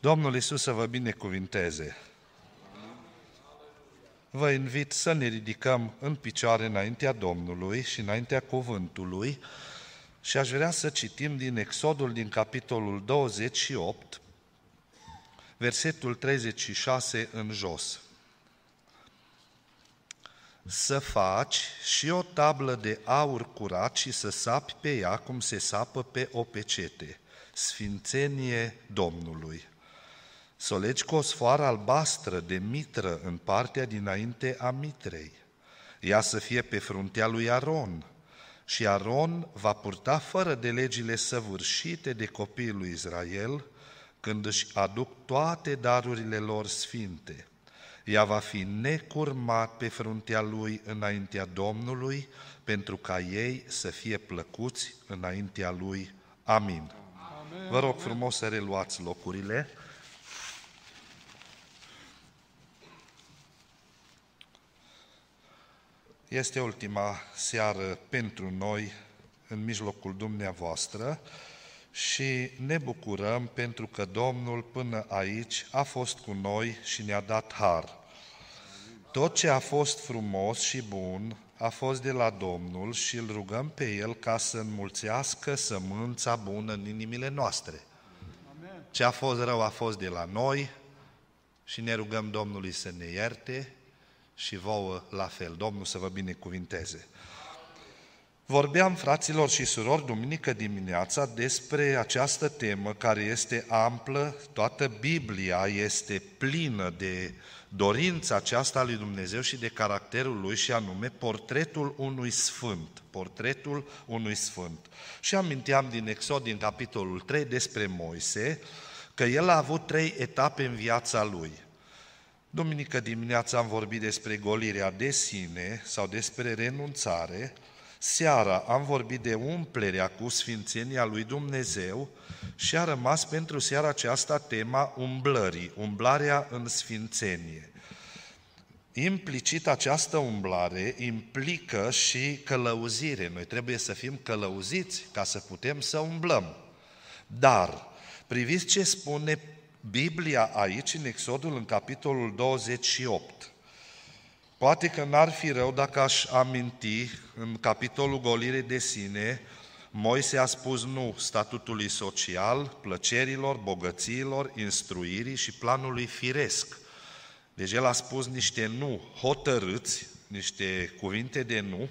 Domnul Isus să vă binecuvinteze. Vă invit să ne ridicăm în picioare înaintea Domnului și înaintea cuvântului și aș vrea să citim din Exodul din capitolul 28, versetul 36 în jos. Să faci și o tablă de aur curat și să sapi pe ea cum se sapă pe o pecete, sfințenie Domnului să o legi cu o sfoară albastră de mitră în partea dinainte a mitrei. Ea să fie pe fruntea lui Aron și Aron va purta fără de legile săvârșite de copiii lui Israel când își aduc toate darurile lor sfinte. Ea va fi necurmat pe fruntea lui înaintea Domnului, pentru ca ei să fie plăcuți înaintea lui. Amin. Amen. Vă rog frumos să reluați locurile. Este ultima seară pentru noi în mijlocul dumneavoastră și ne bucurăm pentru că Domnul până aici a fost cu noi și ne-a dat har. Tot ce a fost frumos și bun a fost de la Domnul și îl rugăm pe El ca să înmulțească sămânța bună în inimile noastre. Ce a fost rău a fost de la noi și ne rugăm Domnului să ne ierte și vouă la fel. Domnul să vă binecuvinteze. Vorbeam, fraților și surori, duminică dimineața despre această temă care este amplă, toată Biblia este plină de dorința aceasta lui Dumnezeu și de caracterul lui și anume portretul unui sfânt, portretul unui sfânt. Și aminteam din Exod, din capitolul 3, despre Moise, că el a avut trei etape în viața lui – Duminică dimineața am vorbit despre golirea de sine sau despre renunțare, seara am vorbit de umplerea cu sfințenia lui Dumnezeu și a rămas pentru seara aceasta tema umblării, umblarea în sfințenie. Implicit această umblare implică și călăuzire. Noi trebuie să fim călăuziți ca să putem să umblăm. Dar priviți ce spune Biblia aici, în Exodul, în capitolul 28. Poate că n-ar fi rău dacă aș aminti în capitolul golire de sine, Moise a spus nu statutului social, plăcerilor, bogățiilor, instruirii și planului firesc. Deci el a spus niște nu hotărâți, niște cuvinte de nu,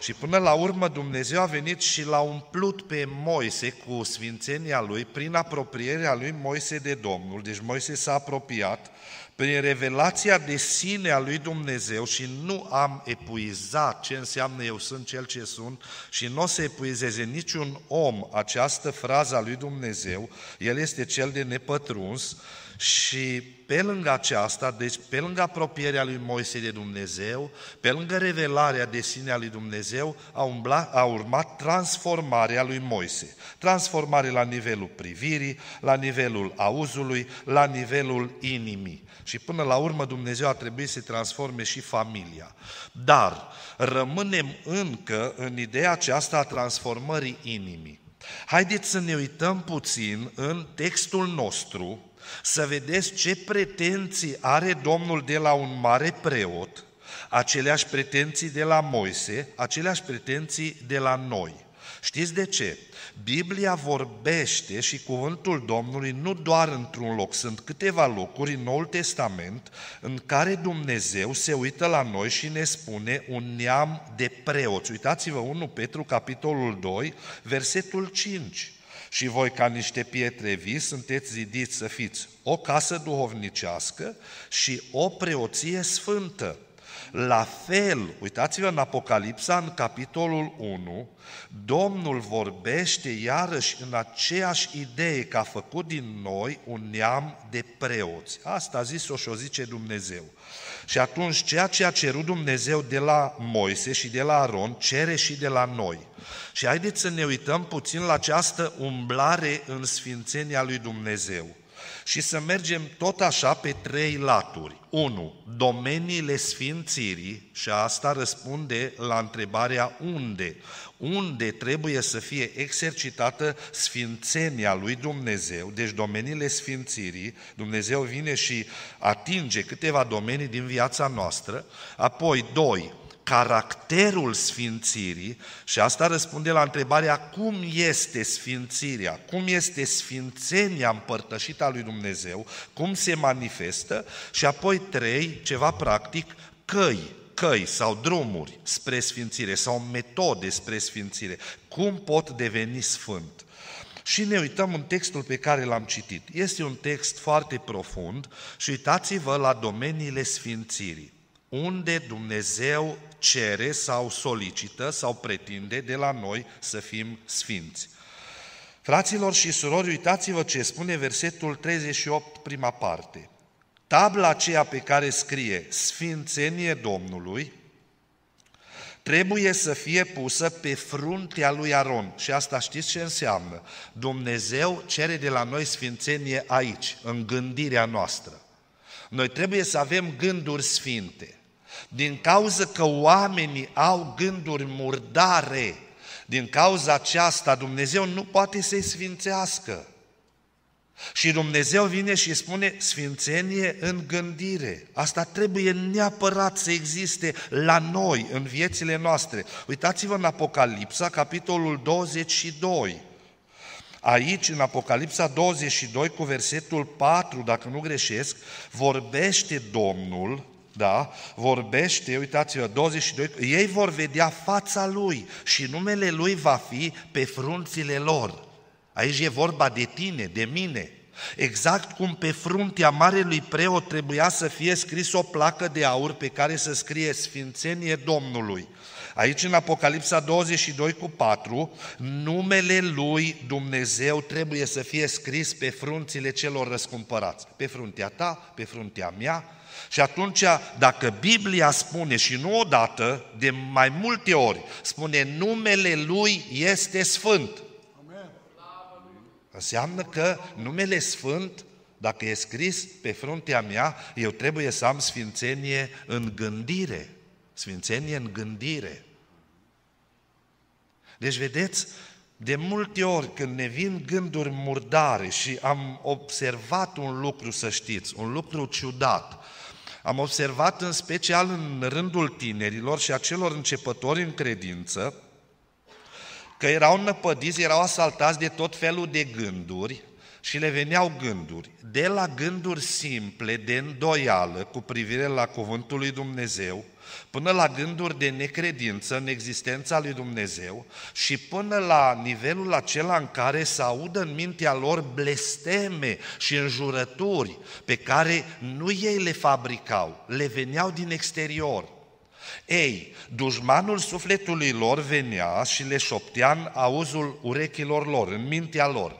și până la urmă Dumnezeu a venit și l-a umplut pe Moise cu sfințenia lui prin apropierea lui Moise de Domnul. Deci Moise s-a apropiat prin revelația de sine a lui Dumnezeu și nu am epuizat ce înseamnă eu sunt cel ce sunt și nu o să epuizeze niciun om această frază a lui Dumnezeu, el este cel de nepătruns și pe lângă aceasta, deci pe lângă apropierea lui Moise de Dumnezeu, pe lângă revelarea de sine a lui Dumnezeu, a, umbla, a urmat transformarea lui Moise. Transformare la nivelul privirii, la nivelul auzului, la nivelul inimii. Și până la urmă Dumnezeu a trebuit să transforme și familia. Dar rămânem încă în ideea aceasta a transformării inimii. Haideți să ne uităm puțin în textul nostru, să vedeți ce pretenții are Domnul de la un mare preot, aceleași pretenții de la Moise, aceleași pretenții de la noi. Știți de ce? Biblia vorbește și cuvântul Domnului nu doar într-un loc, sunt câteva locuri în Noul Testament în care Dumnezeu se uită la noi și ne spune un neam de preoți. Uitați-vă 1 Petru, capitolul 2, versetul 5 și voi ca niște pietre vii sunteți zidiți să fiți o casă duhovnicească și o preoție sfântă. La fel, uitați-vă în Apocalipsa, în capitolul 1, Domnul vorbește iarăși în aceeași idee că a făcut din noi un neam de preoți. Asta a zis-o și o zice Dumnezeu. Și atunci ceea ce a cerut Dumnezeu de la Moise și de la Aron, cere și de la noi. Și haideți să ne uităm puțin la această umblare în sfințenia lui Dumnezeu. și să mergem tot așa pe trei laturi. 1. Domeniile sfințirii și asta răspunde la întrebarea unde. Unde trebuie să fie exercitată sfințenia lui Dumnezeu, deci domeniile sfințirii, Dumnezeu vine și atinge câteva domenii din viața noastră. Apoi, 2 caracterul sfințirii și asta răspunde la întrebarea cum este sfințirea, cum este sfințenia împărtășită a lui Dumnezeu, cum se manifestă? Și apoi trei, ceva practic, căi, căi sau drumuri spre sfințire sau metode spre sfințire, cum pot deveni sfânt. Și ne uităm în textul pe care l-am citit. Este un text foarte profund și uitați-vă la domeniile sfințirii unde Dumnezeu cere sau solicită sau pretinde de la noi să fim sfinți. Fraților și surori, uitați-vă ce spune versetul 38, prima parte. Tabla aceea pe care scrie Sfințenie Domnului trebuie să fie pusă pe fruntea lui Aron. Și asta știți ce înseamnă? Dumnezeu cere de la noi sfințenie aici, în gândirea noastră. Noi trebuie să avem gânduri sfinte. Din cauza că oamenii au gânduri murdare, din cauza aceasta Dumnezeu nu poate să-i sfințească. Și Dumnezeu vine și spune sfințenie în gândire. Asta trebuie neapărat să existe la noi, în viețile noastre. Uitați-vă în Apocalipsa, capitolul 22. Aici, în Apocalipsa 22, cu versetul 4, dacă nu greșesc, vorbește Domnul da, vorbește, uitați-vă, 22, ei vor vedea fața lui și numele lui va fi pe frunțile lor. Aici e vorba de tine, de mine. Exact cum pe fruntea marelui preot trebuia să fie scris o placă de aur pe care să scrie Sfințenie Domnului. Aici în Apocalipsa 22 cu 4, numele lui Dumnezeu trebuie să fie scris pe frunțile celor răscumpărați. Pe fruntea ta, pe fruntea mea, și atunci, dacă Biblia spune și nu odată, de mai multe ori, spune numele Lui este Sfânt. Amen. Înseamnă că numele Sfânt, dacă e scris pe fruntea mea, eu trebuie să am sfințenie în gândire. Sfințenie în gândire. Deci, vedeți, de multe ori când ne vin gânduri murdare și am observat un lucru, să știți, un lucru ciudat, am observat în special în rândul tinerilor și a celor începători în credință că erau năpădiți, erau asaltați de tot felul de gânduri și le veneau gânduri, de la gânduri simple, de îndoială cu privire la Cuvântul lui Dumnezeu, până la gânduri de necredință în existența lui Dumnezeu și până la nivelul acela în care să audă în mintea lor blesteme și înjurături pe care nu ei le fabricau, le veneau din exterior. Ei, dușmanul sufletului lor venea și le șoptea în auzul urechilor lor, în mintea lor.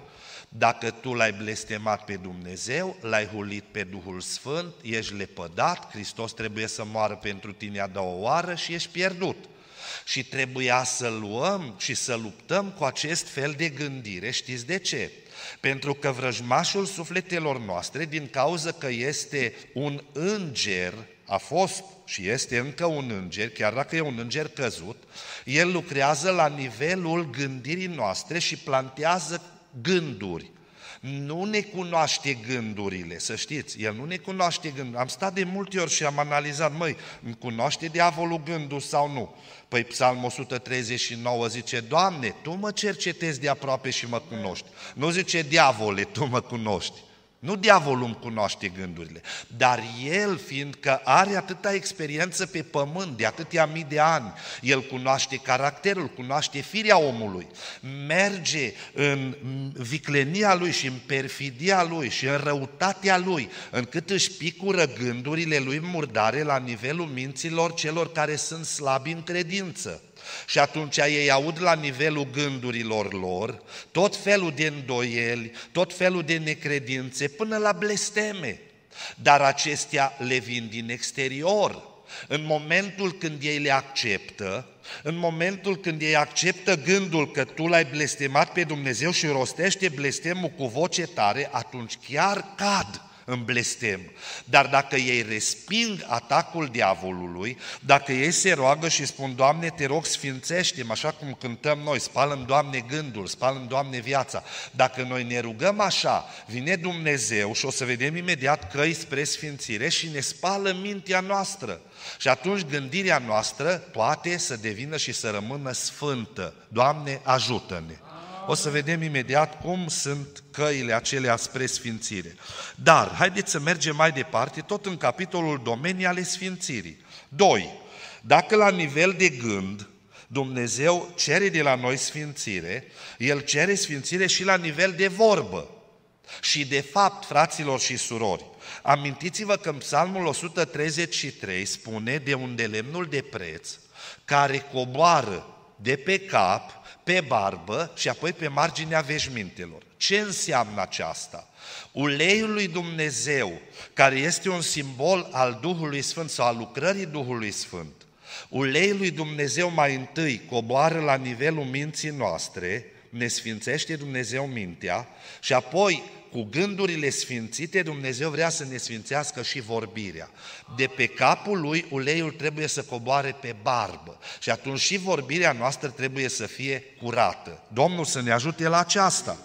Dacă tu l-ai blestemat pe Dumnezeu, l-ai hulit pe Duhul Sfânt, ești lepădat, Hristos trebuie să moară pentru tine a doua oară și ești pierdut. Și trebuia să luăm și să luptăm cu acest fel de gândire. Știți de ce? Pentru că vrăjmașul sufletelor noastre, din cauza că este un înger, a fost și este încă un înger, chiar dacă e un înger căzut, el lucrează la nivelul gândirii noastre și plantează gânduri. Nu ne cunoaște gândurile, să știți, El nu ne cunoaște gândurile. Am stat de multe ori și am analizat, măi, îmi cunoaște diavolul gândul sau nu? Păi Psalm 139 zice, Doamne, Tu mă cercetezi de aproape și mă cunoști. Nu zice, diavole, Tu mă cunoști. Nu diavolul îmi cunoaște gândurile, dar el, fiindcă are atâta experiență pe pământ, de atâtea mii de ani, el cunoaște caracterul, cunoaște firea omului, merge în viclenia lui și în perfidia lui și în răutatea lui, încât își picură gândurile lui murdare la nivelul minților celor care sunt slabi în credință. Și atunci ei aud la nivelul gândurilor lor tot felul de îndoieli, tot felul de necredințe, până la blesteme. Dar acestea le vin din exterior. În momentul când ei le acceptă în momentul când ei acceptă gândul că tu l-ai blestemat pe Dumnezeu și rostește blestemul cu voce tare, atunci chiar cad în blestem. Dar dacă ei resping atacul diavolului, dacă ei se roagă și spun, Doamne, te rog, sfințește așa cum cântăm noi, spalăm, Doamne, gândul, spalăm, Doamne, viața. Dacă noi ne rugăm așa, vine Dumnezeu și o să vedem imediat căi spre sfințire și ne spală mintea noastră. Și atunci gândirea noastră poate să devină și să rămână sfântă. Doamne, ajută-ne! O să vedem imediat cum sunt căile acelea spre sfințire. Dar, haideți să mergem mai departe, tot în capitolul domenii ale sfințirii. 2. Dacă la nivel de gând Dumnezeu cere de la noi sfințire, El cere sfințire și la nivel de vorbă. Și de fapt, fraților și surori, amintiți-vă că în Psalmul 133 spune de unde lemnul de preț, care coboară de pe cap pe barbă și apoi pe marginea veșmintelor. Ce înseamnă aceasta? Uleiul lui Dumnezeu, care este un simbol al Duhului Sfânt sau al lucrării Duhului Sfânt, uleiul lui Dumnezeu mai întâi coboară la nivelul minții noastre, ne sfințește Dumnezeu mintea și apoi cu gândurile sfințite, Dumnezeu vrea să ne sfințească și vorbirea. De pe capul lui, uleiul trebuie să coboare pe barbă și atunci și vorbirea noastră trebuie să fie curată. Domnul să ne ajute la aceasta.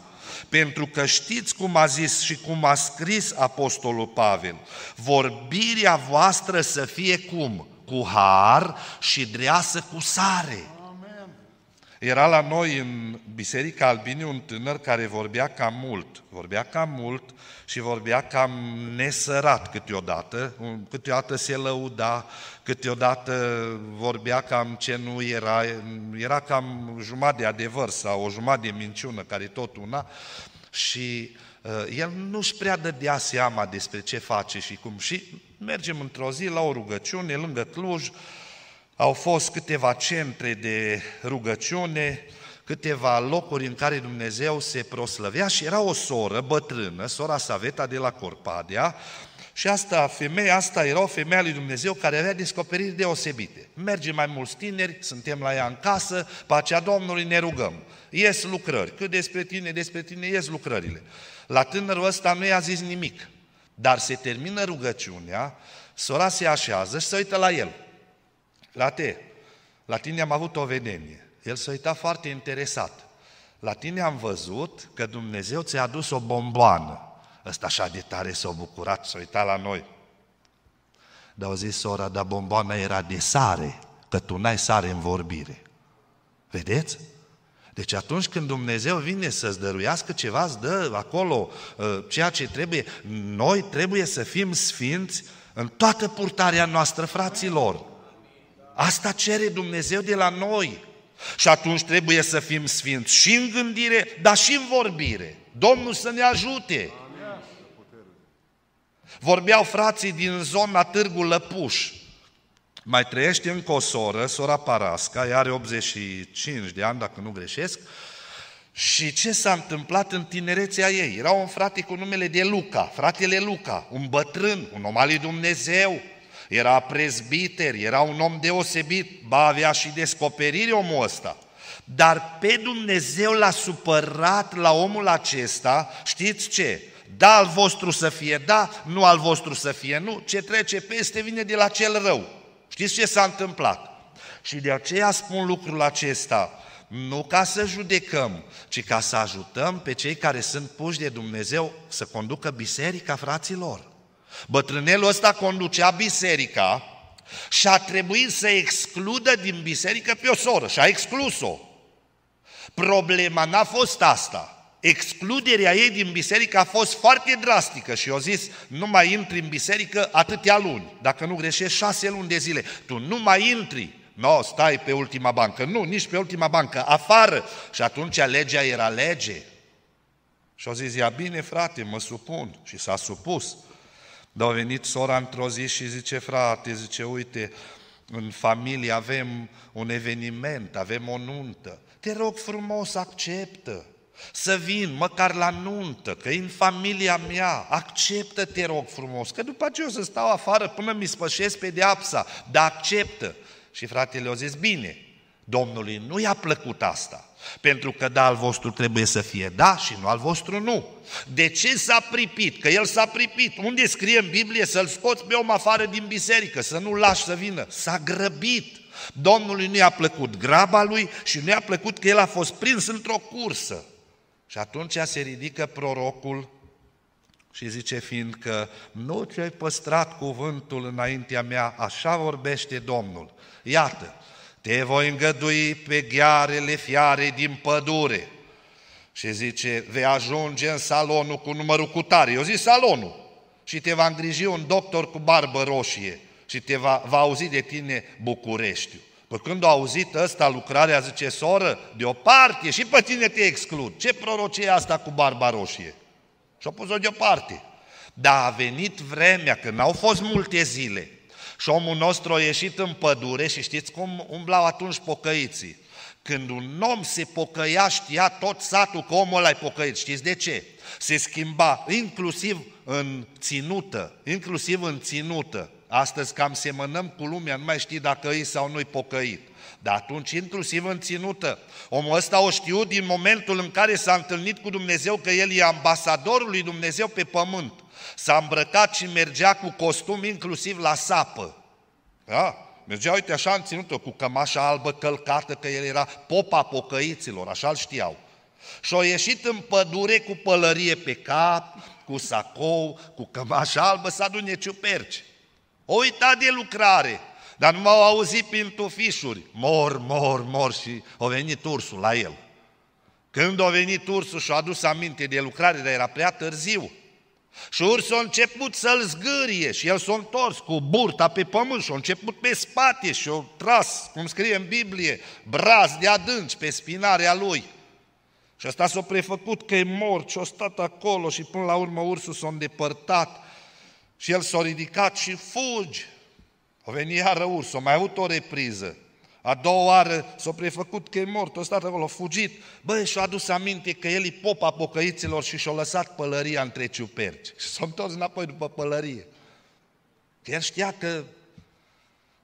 Pentru că știți cum a zis și cum a scris Apostolul Pavel, vorbirea voastră să fie cum? Cu har și dreasă cu sare. Era la noi în Biserica Albiniu un tânăr care vorbea cam mult, vorbea cam mult și vorbea cam nesărat câteodată, câteodată se lăuda, câteodată vorbea cam ce nu era, era cam jumătate de adevăr sau o jumătate de minciună, care tot una, și uh, el nu-și prea dădea seama despre ce face și cum. Și mergem într-o zi la o rugăciune lângă Cluj, au fost câteva centre de rugăciune, câteva locuri în care Dumnezeu se proslăvea și era o soră bătrână, sora Saveta de la Corpadea, și asta, femeia asta era o femeie a lui Dumnezeu care avea descoperiri deosebite. Merge mai mulți tineri, suntem la ea în casă, pacea Domnului ne rugăm. Ies lucrări. Cât despre tine, despre tine ies lucrările. La tânărul ăsta nu i-a zis nimic. Dar se termină rugăciunea, sora se așează și se uită la el. La te, la tine am avut o vedenie. El s-a uitat foarte interesat. La tine am văzut că Dumnezeu ți-a adus o bomboană. Ăsta așa de tare s-a bucurat, s-a uitat la noi. Dar au zis sora, dar bomboana era de sare, că tu n-ai sare în vorbire. Vedeți? Deci atunci când Dumnezeu vine să-ți dăruiască ceva, îți dă acolo uh, ceea ce trebuie. Noi trebuie să fim sfinți în toată purtarea noastră, fraților. Asta cere Dumnezeu de la noi. Și atunci trebuie să fim sfinți și în gândire, dar și în vorbire. Domnul să ne ajute. Vorbeau frații din zona Târgu Lăpuș. Mai trăiește încă o soră, sora Parasca, ea are 85 de ani, dacă nu greșesc, și ce s-a întâmplat în tinerețea ei? Era un frate cu numele de Luca, fratele Luca, un bătrân, un om al lui Dumnezeu, era prezbiter, era un om deosebit, ba avea și descoperire omul ăsta. Dar pe Dumnezeu l-a supărat la omul acesta, știți ce? Da al vostru să fie da, nu al vostru să fie nu, ce trece peste vine de la cel rău. Știți ce s-a întâmplat? Și de aceea spun lucrul acesta, nu ca să judecăm, ci ca să ajutăm pe cei care sunt puși de Dumnezeu să conducă biserica fraților. Bătrânelul ăsta conducea biserica și a trebuit să excludă din biserică pe o soră și a exclus-o. Problema n-a fost asta. Excluderea ei din biserică a fost foarte drastică și eu zis, nu mai intri în biserică atâtea luni, dacă nu greșești șase luni de zile. Tu nu mai intri, nu, no, stai pe ultima bancă. Nu, nici pe ultima bancă, afară. Și atunci legea era lege. Și au zis, ia bine frate, mă supun. Și s-a supus. Dar a venit sora într-o zi și zice, frate, zice, uite, în familie avem un eveniment, avem o nuntă. Te rog frumos, acceptă. Să vin măcar la nuntă, că e în familia mea, acceptă, te rog frumos, că după aceea o să stau afară până mi spășesc pedeapsa, dar acceptă. Și fratele a zis, bine, Domnului nu i-a plăcut asta. Pentru că da al vostru trebuie să fie da și nu al vostru nu. De ce s-a pripit? Că el s-a pripit. Unde scrie în Biblie să-l scoți pe om afară din biserică, să nu-l lași să vină? S-a grăbit. Domnului nu i-a plăcut graba lui și nu i-a plăcut că el a fost prins într-o cursă. Și atunci se ridică prorocul și zice, fiindcă nu ți-ai păstrat cuvântul înaintea mea, așa vorbește Domnul. Iată, te voi îngădui pe ghearele fiare din pădure. Și zice, vei ajunge în salonul cu numărul cu tare. Eu zic salonul. Și te va îngriji un doctor cu barbă roșie și te va, va auzi de tine Bucureștiu. Păi când a auzit ăsta lucrarea, zice, soră, deoparte, și pe tine te exclud. Ce prorocie asta cu barba roșie? Și-a pus-o deoparte. Dar a venit vremea, când n-au fost multe zile, și omul nostru a ieșit în pădure și știți cum umblau atunci pocăiții. Când un om se pocăia, știa tot satul că omul ăla pocăit. Știți de ce? Se schimba inclusiv în ținută, inclusiv în ținută. Astăzi cam semănăm cu lumea, nu mai știi dacă îi sau nu-i pocăit. Dar atunci, inclusiv în ținută, omul ăsta o știu din momentul în care s-a întâlnit cu Dumnezeu că el e ambasadorul lui Dumnezeu pe pământ. S-a îmbrăcat și mergea cu costum inclusiv la sapă. Da? Mergea, uite, așa în ținută, cu cămașa albă călcată, că el era popa pocăiților, așa-l știau. Și au ieșit în pădure cu pălărie pe cap, cu sacou, cu cămașa albă, să adune ciuperci. O uitat de lucrare, dar nu m-au auzit prin tufișuri. Mor, mor, mor și a venit ursul la el. Când a venit ursul și a adus aminte de lucrare, dar era prea târziu. Și ursul a început să-l zgârie și el s-a întors cu burta pe pământ și a început pe spate și a tras, cum scrie în Biblie, braz de adânci pe spinarea lui. Și ăsta s-a prefăcut că e mort și a stat acolo și până la urmă ursul s-a îndepărtat și el s-a ridicat și fugi. A venit iară ursul, a mai avut o repriză. A doua oară s-a prefăcut că e mort, a stat acolo, a fugit. Băi, și-a adus aminte că el e popa pocăiților și și-a lăsat pălăria între ciuperci. Și s-a întors înapoi după pălărie. Că el știa că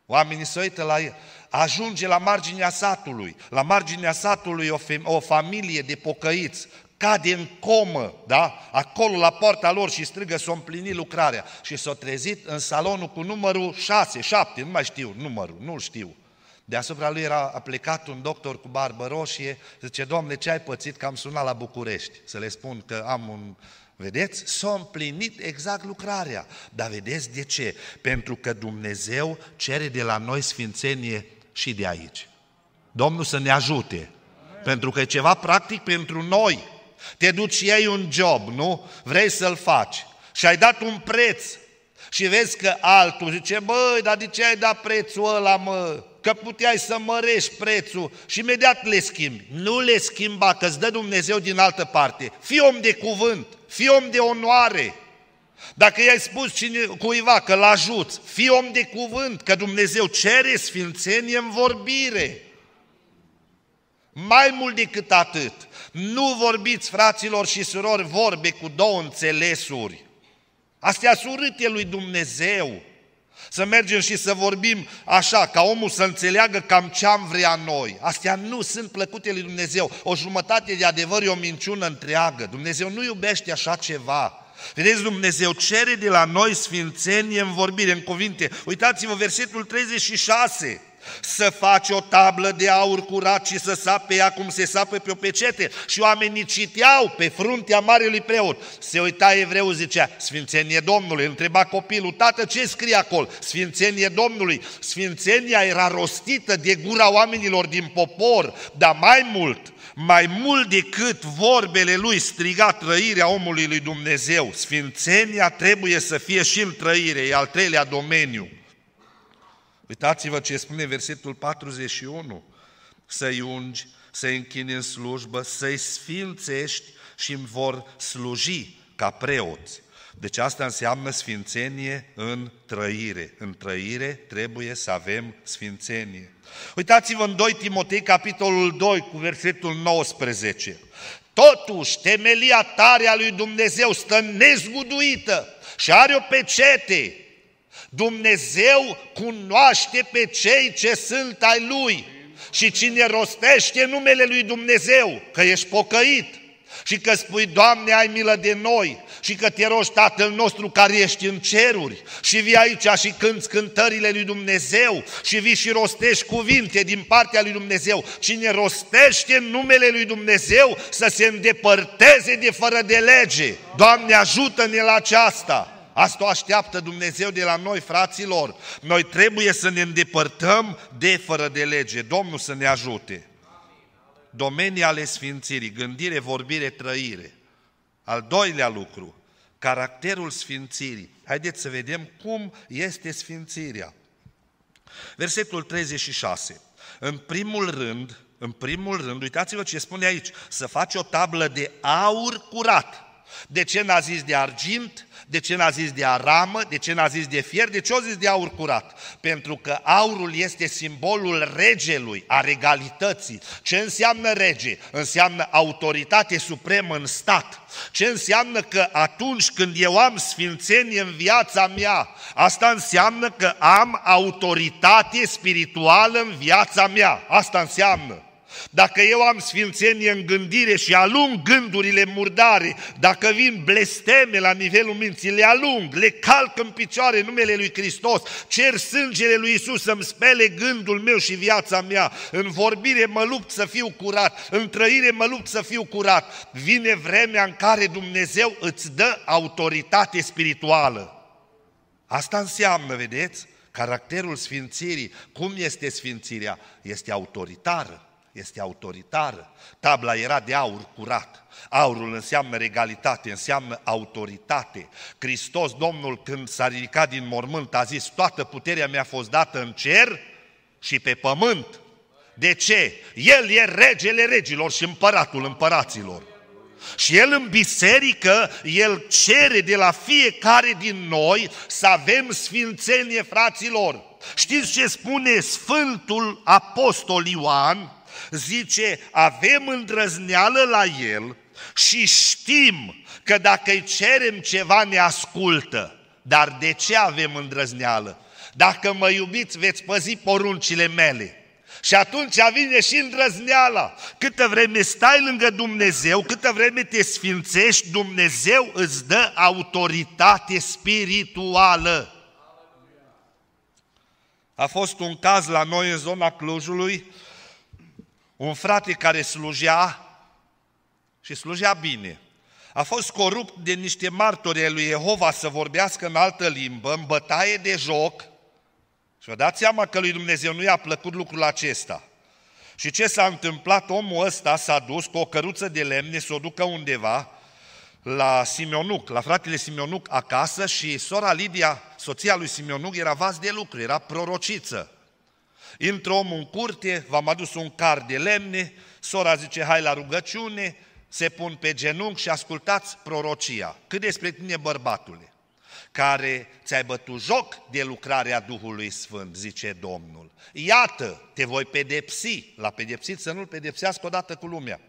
oamenii se uită la el. Ajunge la marginea satului. La marginea satului o, fem- o familie de pocăiți cade în comă, da? Acolo la poarta lor și strigă să o împlini lucrarea. Și s-a trezit în salonul cu numărul 6, 7, nu mai știu numărul, nu știu. Deasupra lui era plecat un doctor cu barbă roșie, zice, Doamne, ce ai pățit că am sunat la București? Să le spun că am un... Vedeți? S-a împlinit exact lucrarea. Dar vedeți de ce? Pentru că Dumnezeu cere de la noi sfințenie și de aici. Domnul să ne ajute. Pentru că e ceva practic pentru noi. Te duci și ai un job, nu? Vrei să-l faci. Și ai dat un preț. Și vezi că altul zice, băi, dar de ce ai dat prețul ăla, mă? Că puteai să mărești prețul și imediat le schimbi. Nu le schimba, că îți dă Dumnezeu din altă parte. Fii om de cuvânt, fii om de onoare. Dacă i-ai spus cine, cuiva că l ajuți, fii om de cuvânt, că Dumnezeu cere sfințenie în vorbire. Mai mult decât atât, nu vorbiți, fraților și surori, vorbe cu două înțelesuri. Astea sunt urâte lui Dumnezeu. Să mergem și să vorbim așa, ca omul să înțeleagă cam ce am vrea noi. Astea nu sunt plăcute lui Dumnezeu. O jumătate de adevăr e o minciună întreagă. Dumnezeu nu iubește așa ceva. Vedeți, Dumnezeu cere de la noi sfințenie în vorbire, în cuvinte. Uitați-vă versetul 36 să faci o tablă de aur curat și să sape ea cum se sapă pe o pecete. Și oamenii citeau pe fruntea marelui preot. Se uita evreu, zicea, Sfințenie Domnului. Întreba copilul, tată, ce scrie acolo? Sfințenie Domnului. Sfințenia era rostită de gura oamenilor din popor, dar mai mult, mai mult decât vorbele lui striga trăirea omului lui Dumnezeu. Sfințenia trebuie să fie și în trăire, e al treilea domeniu. Uitați-vă ce spune versetul 41. Să-i ungi, să-i închini în slujbă, să-i sfințești și îmi vor sluji ca preoți. Deci asta înseamnă sfințenie în trăire. În trăire trebuie să avem sfințenie. Uitați-vă în 2 Timotei, capitolul 2, cu versetul 19. Totuși, temelia tare a lui Dumnezeu stă nezguduită și are o pecete Dumnezeu cunoaște pe cei ce sunt ai Lui Și cine rostește numele lui Dumnezeu, că ești pocăit, și că spui, Doamne, ai milă de noi și că te rogi Tatăl nostru care ești în ceruri și vii aici și cânți cântările lui Dumnezeu și vii și rostești cuvinte din partea lui Dumnezeu. Cine rostește în numele lui Dumnezeu să se îndepărteze de fără de lege. Doamne, ajută-ne la aceasta! Asta o așteaptă Dumnezeu de la noi, fraților. Noi trebuie să ne îndepărtăm de fără de lege. Domnul să ne ajute domenii ale sfințirii, gândire, vorbire, trăire. Al doilea lucru, caracterul sfințirii. Haideți să vedem cum este sfințirea. Versetul 36. În primul rând, în primul rând, uitați-vă ce spune aici, să faci o tablă de aur curat. De ce n-a zis de argint? De ce n-a zis de aramă? De ce n-a zis de fier? De ce a zis de aur curat? Pentru că aurul este simbolul regelui, a regalității. Ce înseamnă rege? Înseamnă autoritate supremă în stat. Ce înseamnă că atunci când eu am sfințenie în viața mea, asta înseamnă că am autoritate spirituală în viața mea. Asta înseamnă. Dacă eu am sfințenie în gândire și alung gândurile murdare, dacă vin blesteme la nivelul minții, le alung, le calc în picioare numele lui Hristos, cer sângele lui Isus să-mi spele gândul meu și viața mea, în vorbire mă lupt să fiu curat, în trăire mă lupt să fiu curat, vine vremea în care Dumnezeu îți dă autoritate spirituală. Asta înseamnă, vedeți, caracterul sfințirii. Cum este sfințirea? Este autoritară este autoritară. Tabla era de aur curat. Aurul înseamnă regalitate, înseamnă autoritate. Hristos, Domnul, când s-a ridicat din mormânt, a zis, toată puterea mi-a fost dată în cer și pe pământ. De ce? El e regele regilor și împăratul împăraților. Și El în biserică, El cere de la fiecare din noi să avem sfințenie, fraților. Știți ce spune Sfântul Apostol Ioan? Zice, avem îndrăzneală la El și știm că dacă îi cerem ceva ne ascultă. Dar de ce avem îndrăzneală? Dacă mă iubiți, veți păzi poruncile mele. Și atunci vine și îndrăzneala. Câtă vreme stai lângă Dumnezeu, câtă vreme te sfințești, Dumnezeu îți dă autoritate spirituală. A fost un caz la noi în zona Clujului, un frate care slujea și slujea bine. A fost corupt de niște martori ai lui Jehova să vorbească în altă limbă, în bătaie de joc și vă dați seama că lui Dumnezeu nu i-a plăcut lucrul acesta. Și ce s-a întâmplat? Omul ăsta s-a dus cu o căruță de lemne să o ducă undeva la Simeonuc, la fratele Simeonuc acasă și sora Lidia, soția lui Simeonuc, era vas de lucru, era prorociță. Intră omul în curte, v-am adus un car de lemne, sora zice, hai la rugăciune, se pun pe genunchi și ascultați prorocia. Cât despre tine, bărbatule, care ți-ai bătut joc de lucrarea Duhului Sfânt, zice Domnul. Iată, te voi pedepsi, la pedepsit să nu-l pedepsească odată cu lumea.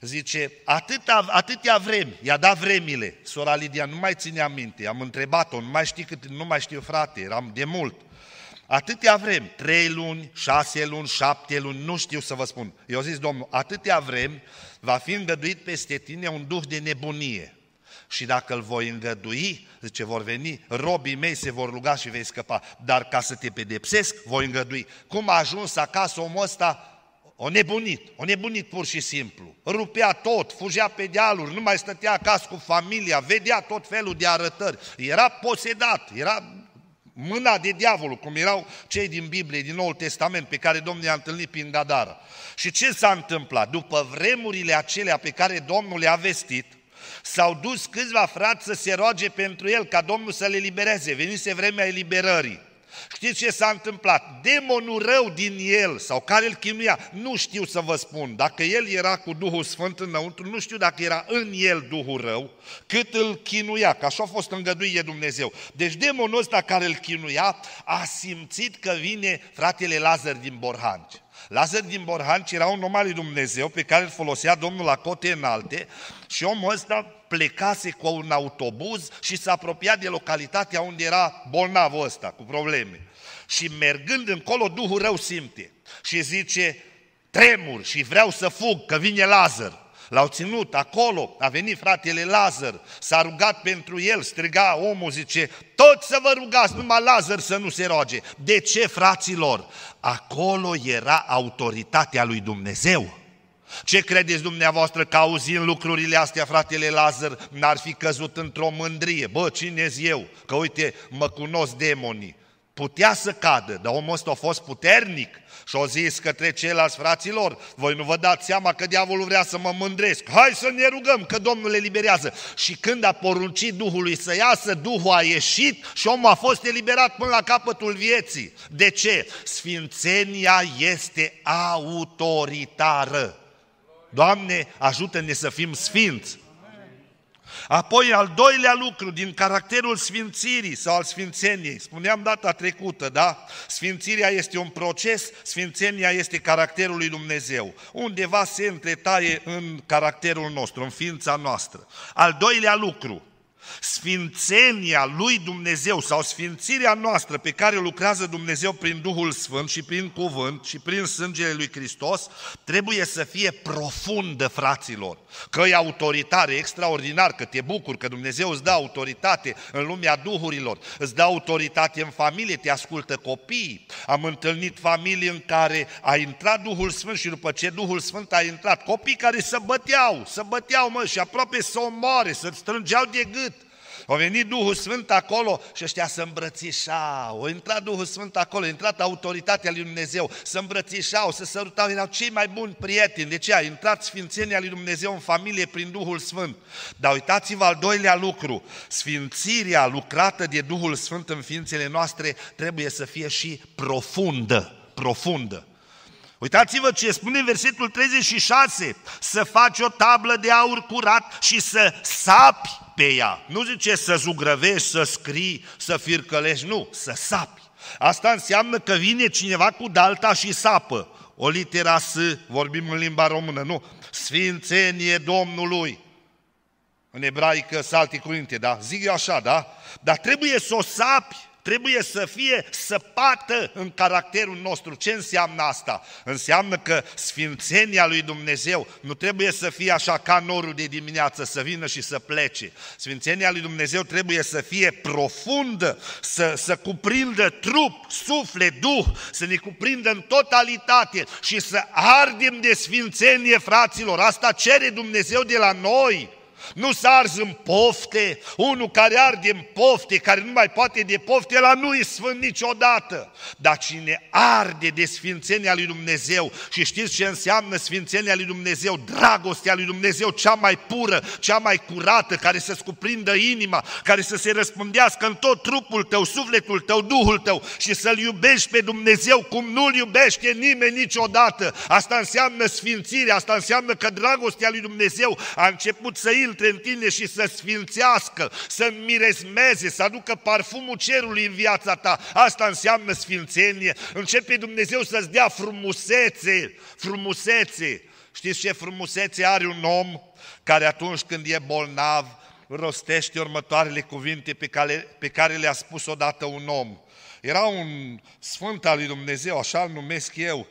Zice, atâta, atâtea vremi, i-a dat vremile. Sora Lidia nu mai ține aminte, am întrebat-o, nu mai știi cât, nu mai știu frate, eram de mult. Atâtea vrem, trei luni, șase luni, șapte luni, nu știu să vă spun. Eu zis, Domnul, atâtea vrem, va fi îngăduit peste tine un duh de nebunie. Și dacă îl voi îngădui, zice, vor veni, robii mei se vor ruga și vei scăpa. Dar ca să te pedepsesc, voi îngădui. Cum a ajuns acasă omul ăsta? O nebunit, o nebunit pur și simplu. Rupea tot, fugea pe dealuri, nu mai stătea acasă cu familia, vedea tot felul de arătări. Era posedat, era mâna de diavolul, cum erau cei din Biblie, din Noul Testament, pe care Domnul i-a întâlnit prin Gadara. Și ce s-a întâmplat? După vremurile acelea pe care Domnul le-a vestit, s-au dus câțiva frați să se roage pentru el, ca Domnul să le libereze. Venise vremea eliberării. Știți ce s-a întâmplat? Demonul rău din el, sau care îl chinuia, nu știu să vă spun. Dacă el era cu Duhul Sfânt înăuntru, nu știu dacă era în el Duhul rău, cât îl chinuia, că așa a fost îngăduit de Dumnezeu. Deci demonul ăsta care îl chinuia a simțit că vine fratele Lazar din Borhanci. Lazar din Borhanci era un om al lui Dumnezeu pe care îl folosea Domnul la cote înalte și omul ăsta plecase cu un autobuz și s-a apropiat de localitatea unde era bolnavul ăsta, cu probleme. Și mergând încolo, Duhul rău simte și zice, tremur și vreau să fug, că vine Lazar. L-au ținut acolo, a venit fratele Lazar, s-a rugat pentru el, striga omul, zice, tot să vă rugați, numai Lazar să nu se roage. De ce, fraților? Acolo era autoritatea lui Dumnezeu. Ce credeți dumneavoastră că auzind lucrurile astea, fratele Lazar, n-ar fi căzut într-o mândrie? Bă, cine eu? Că uite, mă cunosc demonii. Putea să cadă, dar omul ăsta a fost puternic și au zis către ceilalți fraților, voi nu vă dați seama că diavolul vrea să mă mândresc, hai să ne rugăm că Domnul le liberează. Și când a poruncit Duhului să iasă, Duhul a ieșit și omul a fost eliberat până la capătul vieții. De ce? Sfințenia este autoritară. Doamne, ajută-ne să fim sfinți. Apoi, al doilea lucru din caracterul sfințirii sau al sfințeniei, spuneam data trecută, da? Sfințirea este un proces, sfințenia este caracterul lui Dumnezeu. Undeva se întretaie în caracterul nostru, în ființa noastră. Al doilea lucru, Sfințenia lui Dumnezeu sau sfințirea noastră pe care lucrează Dumnezeu prin Duhul Sfânt și prin cuvânt și prin sângele lui Hristos trebuie să fie profundă, fraților. Că e autoritare, extraordinar, că te bucur că Dumnezeu îți dă autoritate în lumea duhurilor, îți dă autoritate în familie, te ascultă copiii. Am întâlnit familii în care a intrat Duhul Sfânt și după ce Duhul Sfânt a intrat, copii care să băteau, să băteau mă și aproape să omoare, să strângeau de gât. A venit Duhul Sfânt acolo și ăștia să îmbrățișau. A intrat Duhul Sfânt acolo, a intrat autoritatea lui Dumnezeu, să îmbrățișau, să sărutau, erau cei mai buni prieteni. De ce? A intrat Sfințenia lui Dumnezeu în familie prin Duhul Sfânt. Dar uitați-vă al doilea lucru, sfințirea lucrată de Duhul Sfânt în ființele noastre trebuie să fie și profundă, profundă. Uitați-vă ce spune versetul 36, să faci o tablă de aur curat și să sapi pe ea. Nu zice să zugrăvești, să scrii, să fircălești, nu, să sapi. Asta înseamnă că vine cineva cu dalta și sapă. O litera S, vorbim în limba română, nu. Sfințenie Domnului. În ebraică, salte cuvinte, da? Zic eu așa, da? Dar trebuie să o sapi trebuie să fie săpată în caracterul nostru. Ce înseamnă asta? Înseamnă că sfințenia lui Dumnezeu nu trebuie să fie așa ca norul de dimineață, să vină și să plece. Sfințenia lui Dumnezeu trebuie să fie profundă, să, să cuprindă trup, suflet, duh, să ne cuprindă în totalitate și să ardem de sfințenie, fraților. Asta cere Dumnezeu de la noi. Nu să arzi în pofte, unul care arde în pofte, care nu mai poate de pofte, la nu e sfânt niciodată. Dar cine arde de sfințenia lui Dumnezeu și știți ce înseamnă sfințenia lui Dumnezeu, dragostea lui Dumnezeu cea mai pură, cea mai curată, care să-ți cuprindă inima, care să se răspândească în tot trupul tău, sufletul tău, Duhul tău și să-L iubești pe Dumnezeu cum nu-L iubește nimeni niciodată. Asta înseamnă sfințire, asta înseamnă că dragostea lui Dumnezeu a început să îl intre în tine și să sfințească, să miresmeze, să aducă parfumul cerului în viața ta. Asta înseamnă sfințenie. Începe Dumnezeu să-ți dea frumusețe, frumusețe. Știți ce frumusețe are un om care atunci când e bolnav rostește următoarele cuvinte pe care, pe care le-a spus odată un om. Era un sfânt al lui Dumnezeu, așa îl numesc eu,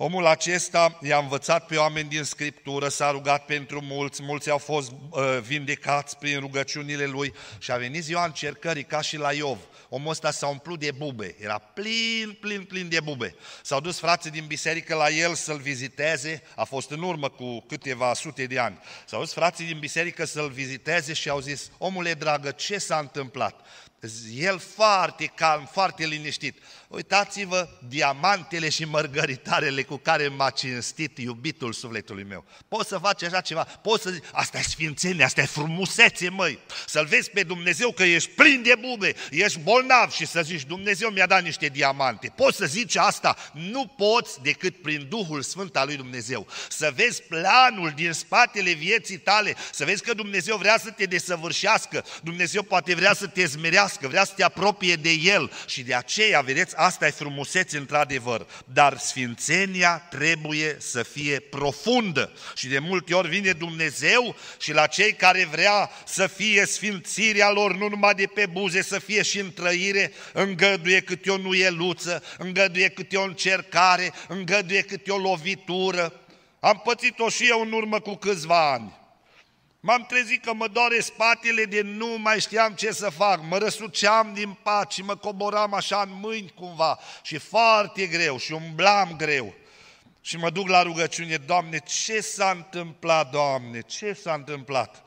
Omul acesta i-a învățat pe oameni din Scriptură, s-a rugat pentru mulți, mulți au fost uh, vindecați prin rugăciunile lui și a venit ziua încercării ca și la Iov. Omul ăsta s-a umplut de bube, era plin, plin, plin de bube. S-au dus frații din biserică la el să-l viziteze, a fost în urmă cu câteva sute de ani. S-au dus frații din biserică să-l viziteze și au zis, omule dragă, ce s-a întâmplat? El foarte calm, foarte liniștit. Uitați-vă diamantele și mărgăritarele cu care m-a cinstit iubitul sufletului meu. Poți să faci așa ceva, poți să zici, asta e sfințenie, asta e frumusețe, măi. Să-L vezi pe Dumnezeu că ești plin de bube, ești bolnav și să zici, Dumnezeu mi-a dat niște diamante. Poți să zici asta, nu poți decât prin Duhul Sfânt al lui Dumnezeu. Să vezi planul din spatele vieții tale, să vezi că Dumnezeu vrea să te desăvârșească, Dumnezeu poate vrea să te zmerească iubească, vrea să te apropie de El și de aceea, vedeți, asta e frumusețe într-adevăr, dar sfințenia trebuie să fie profundă și de multe ori vine Dumnezeu și la cei care vrea să fie sfințirea lor, nu numai de pe buze, să fie și în trăire, îngăduie câte o nuieluță, îngăduie câte o încercare, îngăduie câte o lovitură. Am pățit-o și eu în urmă cu câțiva ani. M-am trezit că mă doare spatele de nu mai știam ce să fac, mă răsuceam din pat și mă coboram așa în mâini cumva și foarte greu și umblam greu. Și mă duc la rugăciune, Doamne, ce s-a întâmplat, Doamne, ce s-a întâmplat?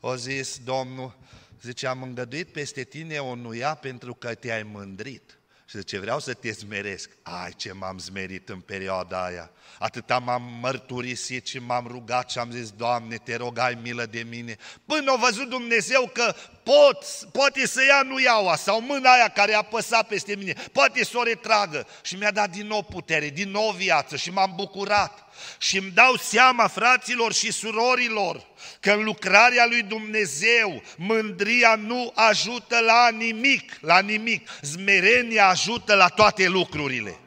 O zis Domnul, zice, am îngăduit peste tine o nuia pentru că te-ai mândrit. Și zice, vreau să te zmeresc. Ai, ce m-am zmerit în perioada aia. Atâta m-am mărturisit și m-am rugat și am zis, Doamne, te rog, ai milă de mine. Până a văzut Dumnezeu că pot, poate să ia nuiaua sau mâna aia care a apăsat peste mine, poate să o retragă. Și mi-a dat din nou putere, din nou viață și m-am bucurat. Și îmi dau seama, fraților și surorilor, că în lucrarea lui Dumnezeu mândria nu ajută la nimic, la nimic. Zmerenia ajută la toate lucrurile.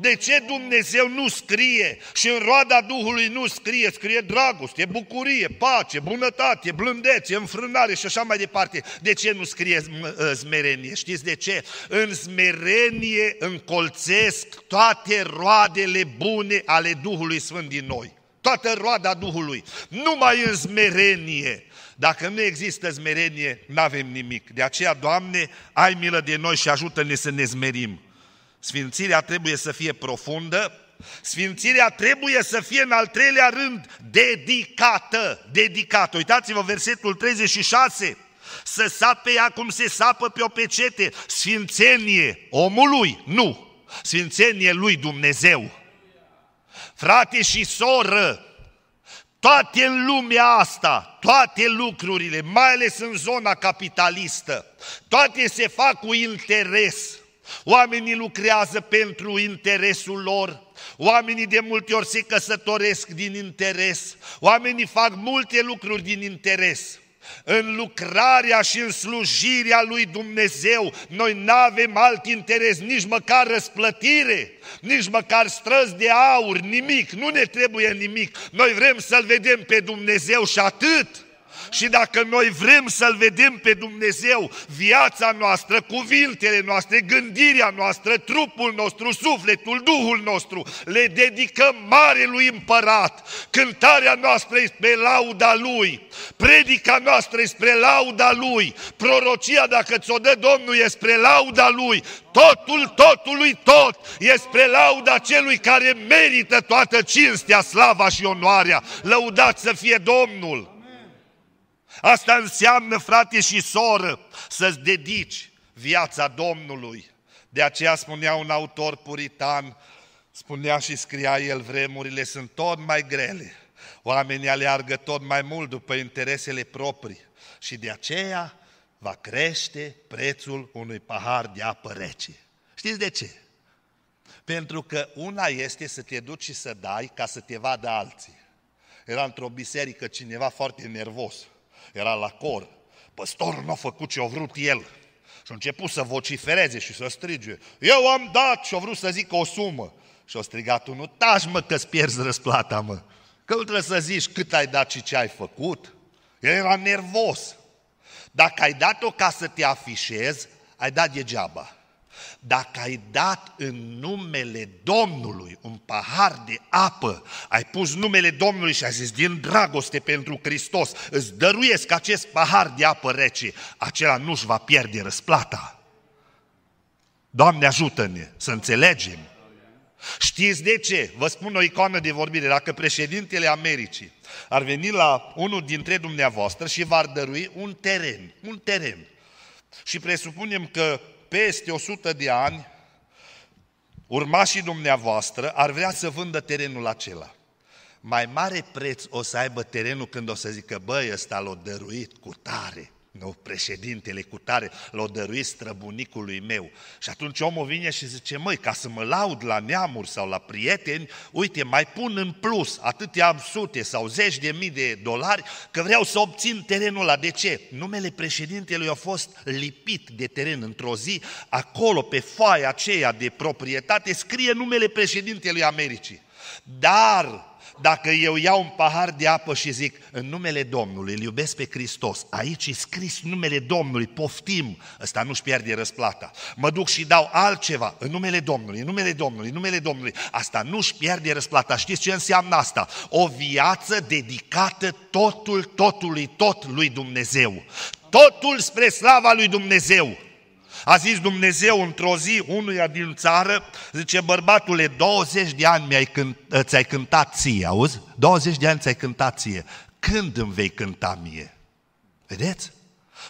De ce Dumnezeu nu scrie și în roada Duhului nu scrie? Scrie dragoste, bucurie, pace, bunătate, blândețe, înfrânare și așa mai departe. De ce nu scrie smerenie? Știți de ce? În smerenie încolțesc toate roadele bune ale Duhului Sfânt din noi. Toată roada Duhului. Numai în smerenie. Dacă nu există smerenie, nu avem nimic. De aceea, Doamne, ai milă de noi și ajută-ne să ne smerim. Sfințirea trebuie să fie profundă, Sfințirea trebuie să fie în al treilea rând dedicată, dedicată. Uitați-vă versetul 36, să sape ea cum se sapă pe o pecete, sfințenie omului, nu, sfințenie lui Dumnezeu. Frate și soră, toate în lumea asta, toate lucrurile, mai ales în zona capitalistă, toate se fac cu interes. Oamenii lucrează pentru interesul lor, oamenii de multe ori se căsătoresc din interes, oamenii fac multe lucruri din interes. În lucrarea și în slujirea lui Dumnezeu, noi nu avem alt interes, nici măcar răsplătire, nici măcar străzi de aur, nimic, nu ne trebuie nimic. Noi vrem să-L vedem pe Dumnezeu și atât. Și dacă noi vrem să-L vedem pe Dumnezeu, viața noastră, cuvintele noastre, gândirea noastră, trupul nostru, sufletul, Duhul nostru, le dedicăm Marelui Împărat. Cântarea noastră este spre lauda Lui, predica noastră este spre lauda Lui, prorocia, dacă ți-o dă Domnul, este spre lauda Lui, totul, totul lui tot e spre lauda celui care merită toată cinstea, slava și onoarea. Lăudați să fie Domnul! Asta înseamnă, frate și soră, să-ți dedici viața Domnului. De aceea spunea un autor puritan, spunea și scria el, vremurile sunt tot mai grele. Oamenii aleargă tot mai mult după interesele proprii și de aceea va crește prețul unui pahar de apă rece. Știți de ce? Pentru că una este să te duci și să dai ca să te vadă alții. Era într-o biserică cineva foarte nervos era la cor. Păstorul nu a făcut ce a vrut el. Și a început să vocifereze și să strige. Eu am dat și a vrut să zic o sumă. Și a strigat unul, taci mă că-ți pierzi răsplata, mă. Că nu trebuie să zici cât ai dat și ce ai făcut. El era nervos. Dacă ai dat-o ca să te afișezi, ai dat degeaba. Dacă ai dat în numele Domnului un pahar de apă, ai pus numele Domnului și ai zis din dragoste pentru Hristos, îți dăruiesc acest pahar de apă rece, acela nu-și va pierde răsplata. Doamne ajută-ne să înțelegem. Știți de ce? Vă spun o icoană de vorbire. Dacă președintele Americii ar veni la unul dintre dumneavoastră și v-ar dărui un teren, un teren, și presupunem că peste 100 de ani, urmașii dumneavoastră ar vrea să vândă terenul acela. Mai mare preț o să aibă terenul când o să zică, băi, ăsta l-a dăruit cu tare. Nu, președintele cu tare l-a dăruit străbunicului meu. Și atunci omul vine și zice, măi, ca să mă laud la neamuri sau la prieteni, uite, mai pun în plus atâtea sute sau zeci de mii de dolari că vreau să obțin terenul ăla. De ce? Numele președintelui a fost lipit de teren într-o zi, acolo pe foaia aceea de proprietate scrie numele președintelui Americii. Dar dacă eu iau un pahar de apă și zic în numele Domnului, îl iubesc pe Hristos, aici e scris numele Domnului, poftim, ăsta nu-și pierde răsplata. Mă duc și dau altceva în numele Domnului, în numele Domnului, în numele Domnului, asta nu-și pierde răsplata. Știți ce înseamnă asta? O viață dedicată totul, totului, tot lui Dumnezeu. Totul spre slava lui Dumnezeu. A zis Dumnezeu într-o zi unuia din țară, zice, bărbatule, 20 de ani mi-ai cânt, ți-ai cântat ție, auzi? 20 de ani ți-ai cântat ție. Când îmi vei cânta mie? Vedeți?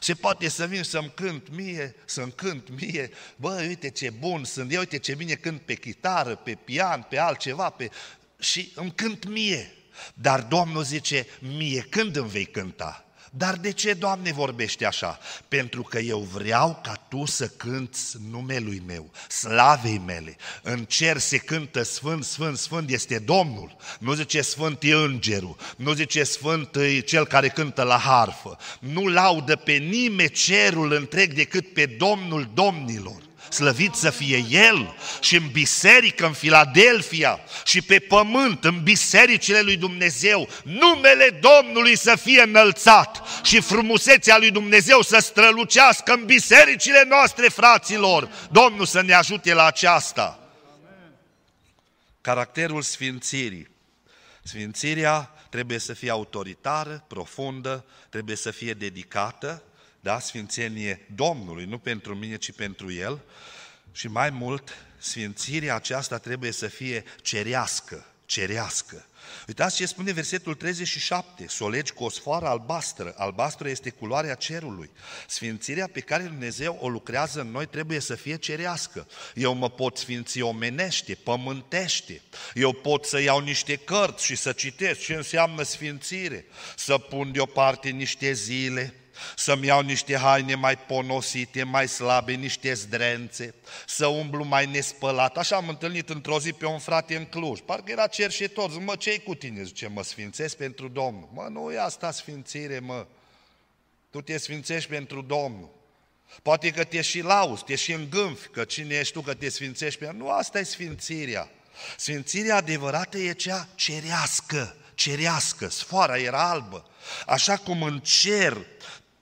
Se poate să vin să-mi cânt mie, să-mi cânt mie, bă, uite ce bun sunt, eu uite ce bine cânt pe chitară, pe pian, pe altceva, pe... și îmi cânt mie. Dar Domnul zice, mie când îmi vei cânta? Dar de ce, Doamne, vorbește așa? Pentru că eu vreau ca Tu să cânți numelui meu, slavei mele. În cer se cântă Sfânt, Sfânt, Sfânt este Domnul. Nu zice Sfânt e Îngerul, nu zice Sfânt e cel care cântă la harfă. Nu laudă pe nimeni cerul întreg decât pe Domnul Domnilor slăvit să fie El și în biserică, în Filadelfia și pe pământ, în bisericile lui Dumnezeu, numele Domnului să fie înălțat și frumusețea lui Dumnezeu să strălucească în bisericile noastre, fraților. Domnul să ne ajute la aceasta. Caracterul sfințirii. Sfințirea trebuie să fie autoritară, profundă, trebuie să fie dedicată, da, sfințenie Domnului, nu pentru mine, ci pentru El. Și mai mult, sfințirea aceasta trebuie să fie cerească, cerească. Uitați ce spune versetul 37, să o legi cu o sfoară albastră, albastră este culoarea cerului. Sfințirea pe care Dumnezeu o lucrează în noi trebuie să fie cerească. Eu mă pot sfinți omenește, pământește. Eu pot să iau niște cărți și să citesc ce înseamnă sfințire, să pun deoparte niște zile, să-mi iau niște haine mai ponosite, mai slabe, niște zdrențe, să umblu mai nespălat. Așa am întâlnit într-o zi pe un frate în Cluj, parcă era cerșetor, zic, mă, ce cu tine? Zice, mă sfințesc pentru Domnul. Mă, nu e asta sfințire, mă. Tu te sfințești pentru Domnul. Poate că te și lauzi, te și îngânfi, că cine ești tu că te sfințești pentru Nu, asta e sfințirea. Sfințirea adevărată e cea cerească, cerească, sfoara era albă. Așa cum în cer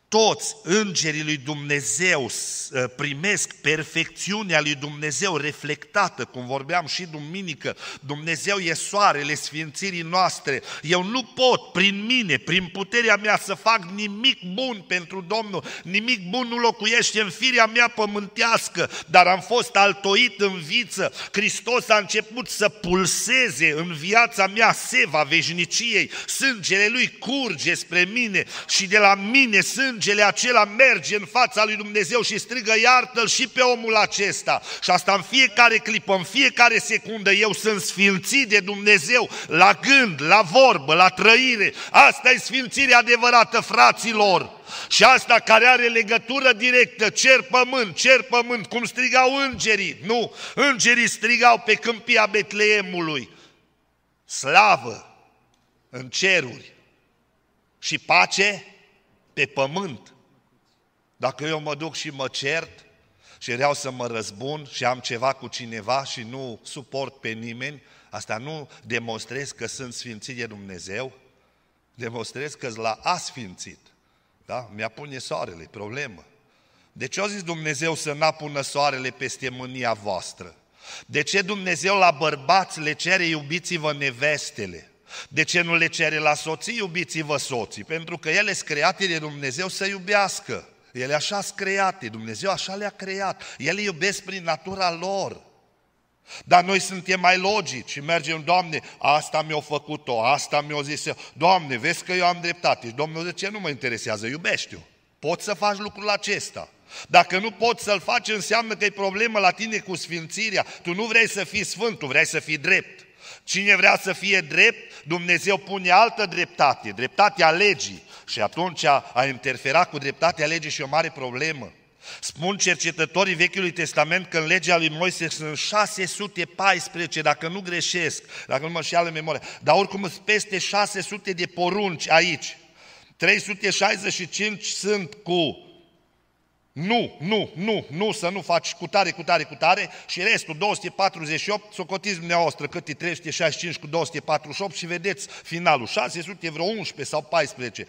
toți îngerii lui Dumnezeu ă, primesc perfecțiunea lui Dumnezeu reflectată, cum vorbeam și duminică, Dumnezeu e soarele sfințirii noastre. Eu nu pot prin mine, prin puterea mea să fac nimic bun pentru Domnul, nimic bun nu locuiește în firea mea pământească, dar am fost altoit în viță. Hristos a început să pulseze în viața mea seva veșniciei, sângele lui curge spre mine și de la mine sânge sângele acela merge în fața lui Dumnezeu și strigă iartă-l și pe omul acesta. Și asta în fiecare clipă, în fiecare secundă eu sunt sfințit de Dumnezeu la gând, la vorbă, la trăire. Asta e sfințirea adevărată, fraților. Și asta care are legătură directă, cer pământ, cer pământ, cum strigau îngerii. Nu, îngerii strigau pe câmpia Betleemului. Slavă în ceruri și pace pe pământ. Dacă eu mă duc și mă cert și vreau să mă răzbun și am ceva cu cineva și nu suport pe nimeni, asta nu demonstrez că sunt sfințit de Dumnezeu, demonstrez că la asfințit. Da? Mi-a pune soarele, problemă. De ce a zis Dumnezeu să n-apună soarele peste mânia voastră? De ce Dumnezeu la bărbați le cere iubiți-vă nevestele? De ce nu le cere la soții, iubiți-vă soții? Pentru că ele sunt create de Dumnezeu să iubească. Ele așa sunt create, Dumnezeu așa le-a creat. Ele iubesc prin natura lor. Dar noi suntem mai logici și mergem, Doamne, asta mi-a făcut-o, asta mi-a zis eu. Doamne, vezi că eu am dreptate. Și Domnul, de ce nu mă interesează? Iubești-o. Poți să faci lucrul acesta. Dacă nu poți să-l faci, înseamnă că e problemă la tine cu sfințirea. Tu nu vrei să fii sfânt, tu vrei să fii drept. Cine vrea să fie drept, Dumnezeu pune altă dreptate, dreptatea legii. Și atunci a interfera cu dreptatea legii și o mare problemă. Spun cercetătorii Vechiului Testament că în legea lui Moise sunt 614, dacă nu greșesc, dacă nu mă șeală memoria, dar oricum sunt peste 600 de porunci aici. 365 sunt cu nu, nu, nu, nu, să nu faci cu tare, cu tare, cu tare și restul 248, socotiți dumneavoastră cât e 365 cu 248 și vedeți finalul, 600 vreo 11 sau 14.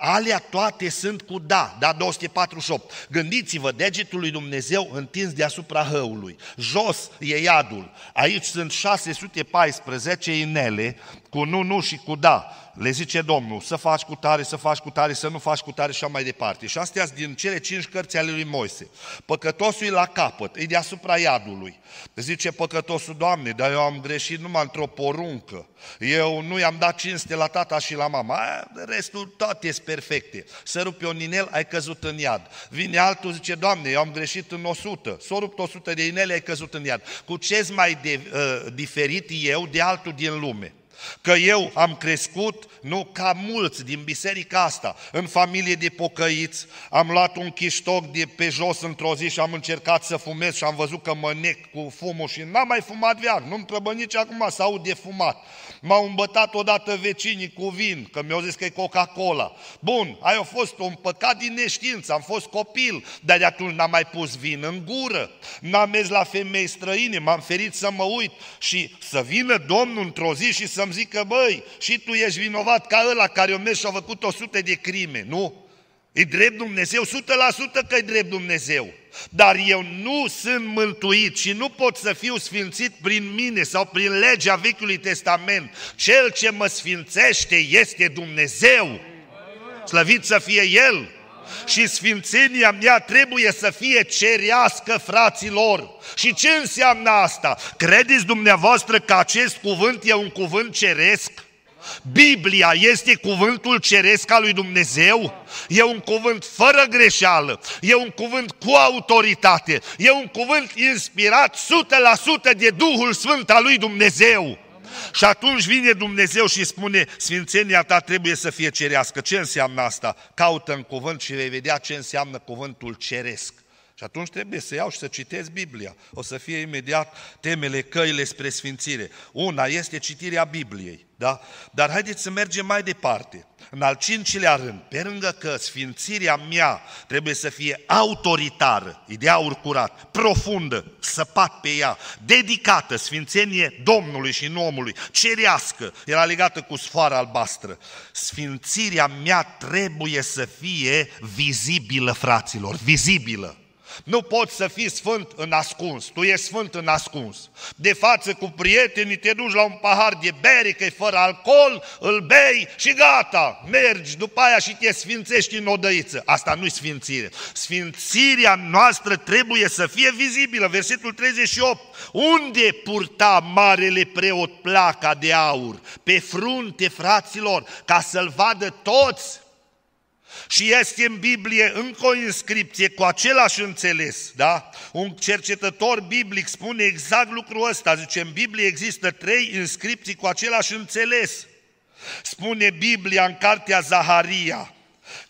Alea toate sunt cu da, da 248. Gândiți-vă, degetul lui Dumnezeu întins deasupra hăului, jos e iadul, aici sunt 614 inele cu nu, nu și cu da le zice Domnul, să faci cu tare, să faci cu tare, să nu faci cu tare și așa mai departe. Și astea din cele cinci cărți ale lui Moise. Păcătosul e la capăt, e deasupra iadului. Zice păcătosul, Doamne, dar eu am greșit numai într-o poruncă. Eu nu i-am dat cinste la tata și la mama. Aia, restul toate sunt perfecte. Să rupi un inel, ai căzut în iad. Vine altul, zice, Doamne, eu am greșit în 100. S-o rupt 100 de inele, ai căzut în iad. Cu ce mai de, uh, diferit eu de altul din lume? Că eu am crescut, nu ca mulți din biserica asta, în familie de pocăiți, am luat un chiștoc de pe jos într-o zi și am încercat să fumez și am văzut că mă nec cu fumul și n-am mai fumat viac, nu-mi trebuie nici acum să aud de fumat. M-au îmbătat odată vecinii cu vin, că mi-au zis că e Coca-Cola. Bun, aia a fost un păcat din neștiință, am fost copil, dar de atunci n-am mai pus vin în gură, n-am mers la femei străine, m-am ferit să mă uit și să vină Domnul într-o zi și să-mi zică, băi, și tu ești vinovat ca ăla care o mers și a făcut o sută de crime, nu? E drept Dumnezeu? 100% că e drept Dumnezeu. Dar eu nu sunt mântuit și nu pot să fiu sfințit prin mine sau prin legea Vechiului Testament. Cel ce mă sfințește este Dumnezeu. Slăvit să fie El. Și sfințenia mea trebuie să fie cerească, fraților. Și ce înseamnă asta? Credeți dumneavoastră că acest cuvânt e un cuvânt ceresc? Biblia este cuvântul ceresc al lui Dumnezeu, e un cuvânt fără greșeală, e un cuvânt cu autoritate, e un cuvânt inspirat 100% de Duhul Sfânt al lui Dumnezeu. Și atunci vine Dumnezeu și spune, Sfințenia ta trebuie să fie cerească. Ce înseamnă asta? Caută în cuvânt și vei vedea ce înseamnă cuvântul ceresc. Și atunci trebuie să iau și să citesc Biblia. O să fie imediat temele, căile spre sfințire. Una este citirea Bibliei, da? Dar haideți să mergem mai departe. În al cincilea rând, pe lângă că sfințirea mea trebuie să fie autoritară, ideea aur curat, profundă, săpat pe ea, dedicată, sfințenie Domnului și nu omului, cerească, era legată cu sfoara albastră. Sfințirea mea trebuie să fie vizibilă, fraților, vizibilă. Nu poți să fii sfânt în ascuns, tu ești sfânt în ascuns. De față cu prietenii te duci la un pahar de bere, că e fără alcool, îl bei și gata, mergi după aia și te sfințești în odăiță. Asta nu-i sfințire. Sfințirea noastră trebuie să fie vizibilă. Versetul 38. Unde purta marele preot placa de aur? Pe frunte, fraților, ca să-l vadă toți și este în Biblie încă o inscripție cu același înțeles, da? Un cercetător biblic spune exact lucrul ăsta, zice, în Biblie există trei inscripții cu același înțeles. Spune Biblia în cartea Zaharia,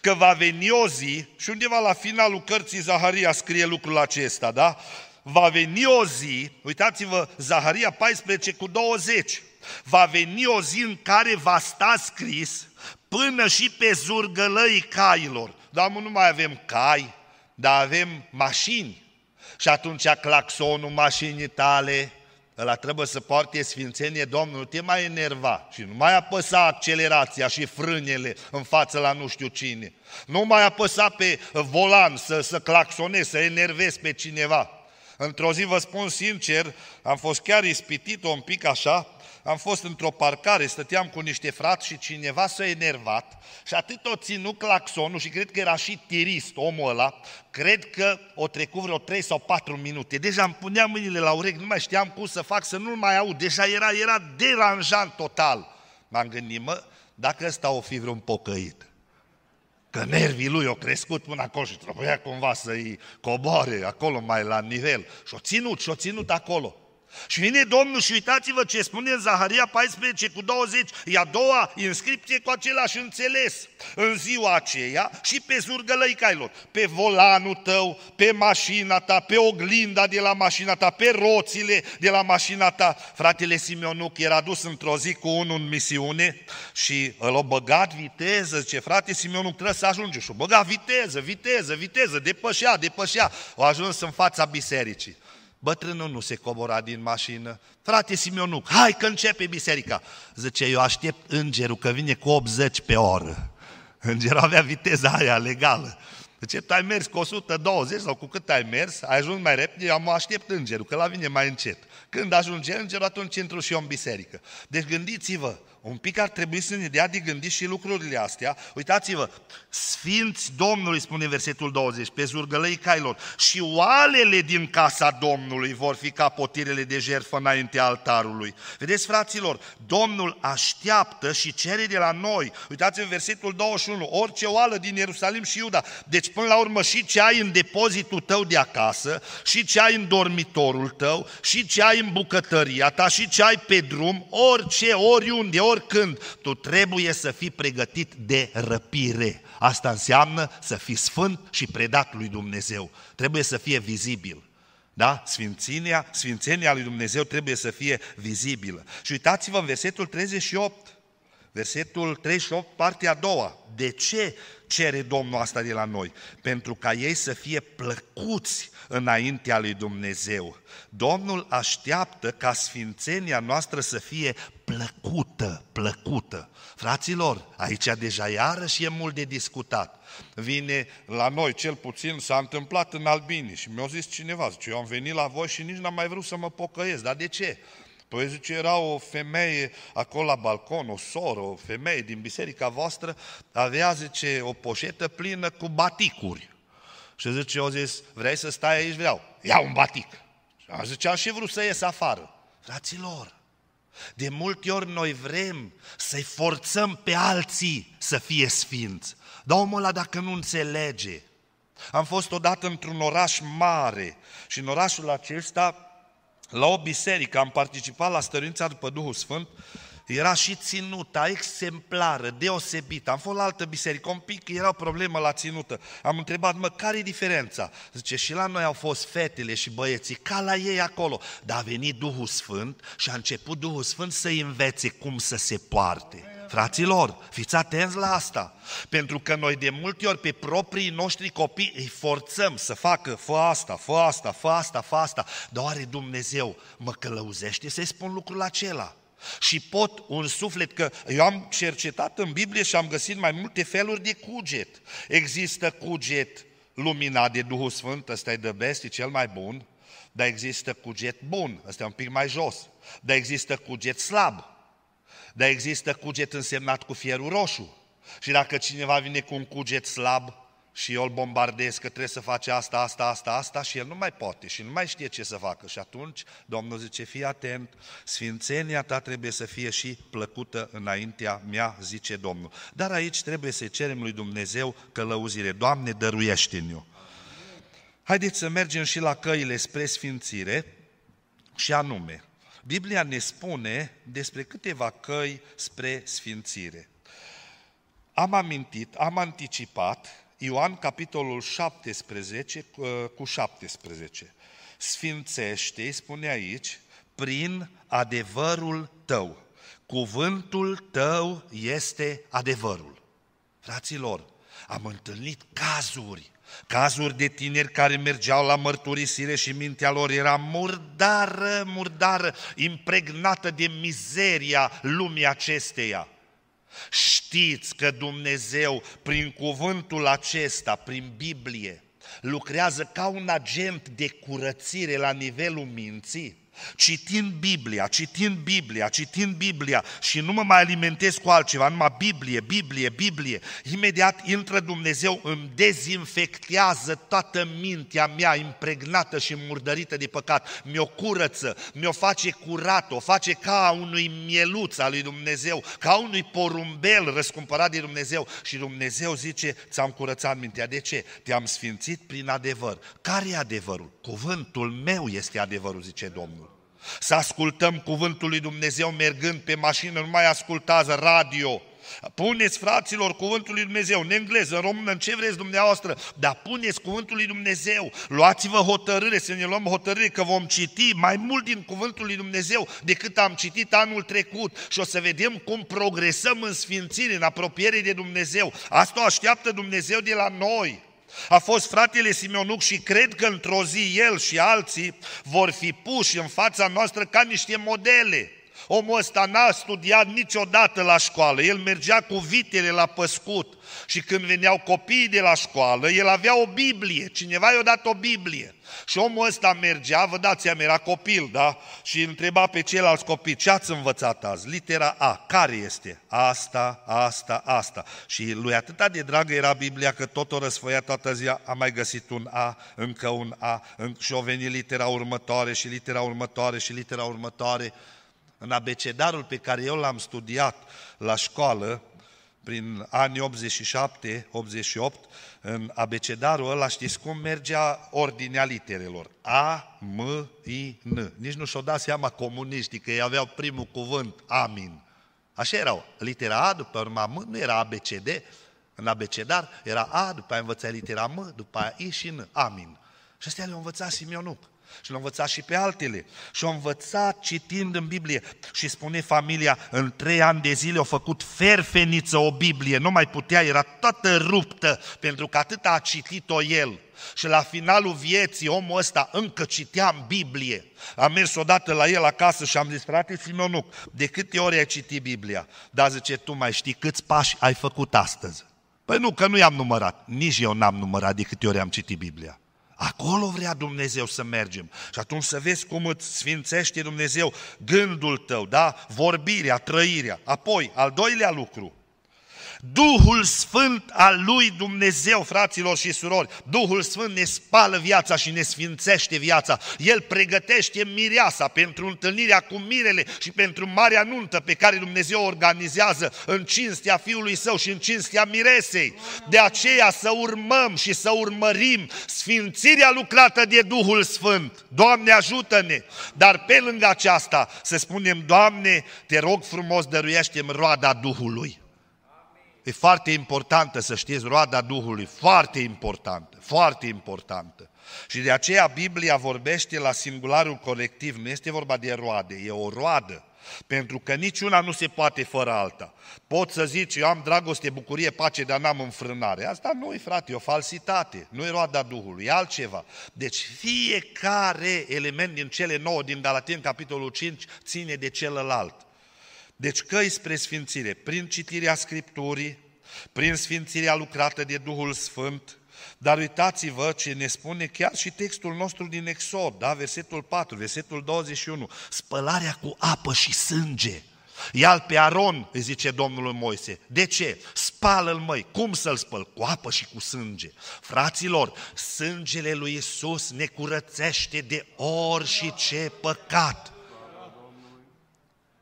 că va veni o zi, și undeva la finalul cărții Zaharia scrie lucrul acesta, da? Va veni o zi, uitați-vă, Zaharia 14 cu 20, va veni o zi în care va sta scris până și pe zurgălăii cailor. Doamne, nu mai avem cai, dar avem mașini. Și atunci claxonul mașinii tale, ăla trebuie să poarte sfințenie, Domnul, nu te mai enerva și nu mai apăsa accelerația și frânele în față la nu știu cine. Nu mai apăsa pe volan să, să claxonezi, să enervezi pe cineva. Într-o zi, vă spun sincer, am fost chiar ispitit un pic așa, am fost într-o parcare, stăteam cu niște frați și cineva s-a enervat și atât o ținut claxonul și cred că era și tirist omul ăla, cred că o trecut vreo 3 sau 4 minute. Deja îmi puneam mâinile la urechi, nu mai știam cum să fac să nu-l mai aud, deja era, era deranjant total. M-am gândit, mă, dacă ăsta o fi vreun pocăit, că nervii lui au crescut până acolo și trebuia cumva să-i coboare acolo mai la nivel. Și-o ținut, și-o ținut acolo. Și vine Domnul și uitați-vă ce spune în Zaharia 14 cu 20, e a doua inscripție cu același înțeles. În ziua aceea și pe zurgălăi cailor, pe volanul tău, pe mașina ta, pe oglinda de la mașina ta, pe roțile de la mașina ta. Fratele Simeonuc era dus într-o zi cu unul în misiune și l-a băgat viteză, zice, frate Simeonuc, trebuie să ajunge. Și-o băgat viteză, viteză, viteză, depășea, depășea. A ajuns în fața bisericii. Bătrânul nu se cobora din mașină. Frate Simeonuc, hai că începe biserica. Zice, eu aștept îngerul că vine cu 80 pe oră. Îngerul avea viteza aia legală. Zice, tu ai mers cu 120 sau cu cât ai mers, ai ajuns mai repede, eu mă aștept îngerul, că la vine mai încet. Când ajunge îngerul, atunci intru și eu în biserică. Deci gândiți-vă, un pic ar trebui să ne dea de gândit și lucrurile astea. Uitați-vă, Sfinți Domnului, spune versetul 20, pe zurgălăi cailor, și oalele din casa Domnului vor fi ca potirele de jertfă înaintea altarului. Vedeți, fraților, Domnul așteaptă și cere de la noi. Uitați-vă versetul 21, orice oală din Ierusalim și Iuda. Deci, până la urmă, și ce ai în depozitul tău de acasă, și ce ai în dormitorul tău, și ce ai în bucătăria ta, și ce ai pe drum, orice, oriunde, ori oricând, tu trebuie să fii pregătit de răpire. Asta înseamnă să fii sfânt și predat lui Dumnezeu. Trebuie să fie vizibil. Da? Sfințenia, sfințenia lui Dumnezeu trebuie să fie vizibilă. Și uitați-vă în versetul 38. Versetul 38, partea a doua. De ce cere Domnul asta de la noi? Pentru ca ei să fie plăcuți înaintea lui Dumnezeu. Domnul așteaptă ca sfințenia noastră să fie plăcută, plăcută. Fraților, aici deja iarăși e mult de discutat. Vine la noi, cel puțin s-a întâmplat în Albini și mi-a zis cineva, zice, eu am venit la voi și nici n-am mai vrut să mă pocăiesc, dar de ce? Păi zice, era o femeie acolo la balcon, o soră, o femeie din biserica voastră, avea, zice, o poșetă plină cu baticuri. Și zice, eu zis, vrei să stai aici? Vreau. Ia un batic. Și a zice, am și vrut să ies afară. Fraților, de multe ori noi vrem să-i forțăm pe alții să fie sfinți. Dar omul ăla dacă nu înțelege. Am fost odată într-un oraș mare și în orașul acesta, la o biserică, am participat la stărința după Duhul Sfânt era și ținuta exemplară, deosebită. Am fost la altă biserică, un pic era o problemă la ținută. Am întrebat, mă, care e diferența? Zice, și la noi au fost fetele și băieții, ca la ei acolo. Dar a venit Duhul Sfânt și a început Duhul Sfânt să învețe cum să se poarte. Fraților, fiți atenți la asta, pentru că noi de multe ori pe proprii noștri copii îi forțăm să facă, fă asta, fă asta, fă asta, fă asta, dar oare Dumnezeu mă călăuzește să-i spun lucrul acela? Și pot un suflet, că eu am cercetat în Biblie și am găsit mai multe feluri de cuget. Există cuget luminat de Duhul Sfânt, ăsta e the best, e cel mai bun, dar există cuget bun, ăsta e un pic mai jos, dar există cuget slab, dar există cuget însemnat cu fierul roșu. Și dacă cineva vine cu un cuget slab, și eu îl bombardez că trebuie să face asta, asta, asta, asta și el nu mai poate și nu mai știe ce să facă. Și atunci Domnul zice, fii atent, sfințenia ta trebuie să fie și plăcută înaintea mea, zice Domnul. Dar aici trebuie să cerem lui Dumnezeu călăuzire. Doamne, dăruiește-ne-o! Haideți să mergem și la căile spre sfințire și anume, Biblia ne spune despre câteva căi spre sfințire. Am amintit, am anticipat Ioan, capitolul 17 cu 17. Sfințește, spune aici, prin adevărul tău. Cuvântul tău este adevărul. Fraților, am întâlnit cazuri, cazuri de tineri care mergeau la mărturisire și mintea lor era murdară, murdară, impregnată de mizeria lumii acesteia. Știți că Dumnezeu, prin cuvântul acesta, prin Biblie, lucrează ca un agent de curățire la nivelul minții? Citind Biblia, citind Biblia, citind Biblia și nu mă mai alimentez cu altceva, numai Biblie, Biblie, Biblie, imediat intră Dumnezeu, îmi dezinfectează toată mintea mea impregnată și murdărită de păcat, mi-o curăță, mi-o face curat, o face ca unui mieluț al lui Dumnezeu, ca unui porumbel răscumpărat de Dumnezeu și Dumnezeu zice, ți-am curățat mintea. De ce? Te-am sfințit prin adevăr. Care e adevărul? Cuvântul meu este adevărul, zice Domnul. Să ascultăm cuvântul lui Dumnezeu mergând pe mașină, nu mai ascultați radio, Puneți, fraților, cuvântul lui Dumnezeu, în engleză, în română, în ce vreți dumneavoastră, dar puneți cuvântul lui Dumnezeu. Luați-vă hotărâre, să ne luăm hotărâre că vom citi mai mult din cuvântul lui Dumnezeu decât am citit anul trecut și o să vedem cum progresăm în sfințire, în apropiere de Dumnezeu. Asta o așteaptă Dumnezeu de la noi. A fost fratele Simeonuc și cred că într-o zi el și alții vor fi puși în fața noastră ca niște modele. Omul ăsta n-a studiat niciodată la școală, el mergea cu vitele la păscut și când veneau copiii de la școală, el avea o Biblie, cineva i-a dat o Biblie. Și omul ăsta mergea, vă dați seama, era copil, da? Și întreba pe ceilalți copii, ce ați învățat azi? Litera A, care este? Asta, asta, asta. Și lui atâta de dragă era Biblia că tot o răsfăia toată ziua, a mai găsit un A, încă un A, și o venit litera următoare și litera următoare și litera următoare. În abecedarul pe care eu l-am studiat la școală, prin anii 87-88, în abecedarul ăla, știți cum mergea ordinea literelor? A, M, I, N. Nici nu și-o dat seama comuniștii că ei aveau primul cuvânt, Amin. Așa erau. Litera A, după urma M, nu era ABCD. În abecedar era A, după aia învăța litera M, după aia I și N. Amin. Și astea le-a învățat Simeonuc. Și l-a învățat și pe altele. Și a învățat citind în Biblie. Și spune familia, în trei ani de zile au făcut ferfeniță o Biblie. Nu mai putea, era toată ruptă, pentru că atât a citit-o el. Și la finalul vieții, omul ăsta încă citea în Biblie. Am mers odată la el acasă și am zis, frate Simonuc, de câte ori ai citit Biblia? Dar zice, tu mai știi câți pași ai făcut astăzi? Păi nu, că nu i-am numărat. Nici eu n-am numărat de câte ori am citit Biblia. Acolo vrea Dumnezeu să mergem. Și atunci să vezi cum îți sfințește Dumnezeu gândul tău, da? vorbirea, trăirea. Apoi, al doilea lucru, Duhul Sfânt al lui Dumnezeu, fraților și surori, Duhul Sfânt ne spală viața și ne sfințește viața. El pregătește mireasa pentru întâlnirea cu mirele și pentru marea nuntă pe care Dumnezeu organizează în cinstea Fiului Său și în cinstea miresei. De aceea să urmăm și să urmărim sfințirea lucrată de Duhul Sfânt. Doamne ajută-ne! Dar pe lângă aceasta să spunem, Doamne, te rog frumos, dăruiește-mi roada Duhului. E foarte importantă să știți roada Duhului, foarte importantă, foarte importantă. Și de aceea Biblia vorbește la singularul colectiv, nu este vorba de roade, e o roadă. Pentru că niciuna nu se poate fără alta. Pot să zici, eu am dragoste, bucurie, pace, dar n-am înfrânare. Asta nu e, frate, e o falsitate. Nu e roada Duhului, e altceva. Deci fiecare element din cele nouă din Galaten, capitolul 5, ține de celălalt. Deci căi spre sfințire, prin citirea Scripturii, prin sfințirea lucrată de Duhul Sfânt, dar uitați-vă ce ne spune chiar și textul nostru din Exod, da? versetul 4, versetul 21, spălarea cu apă și sânge. Ia-l pe Aron, îi zice Domnul Moise. De ce? Spală-l, măi. Cum să-l spăl? Cu apă și cu sânge. Fraților, sângele lui Isus ne curățește de orice păcat.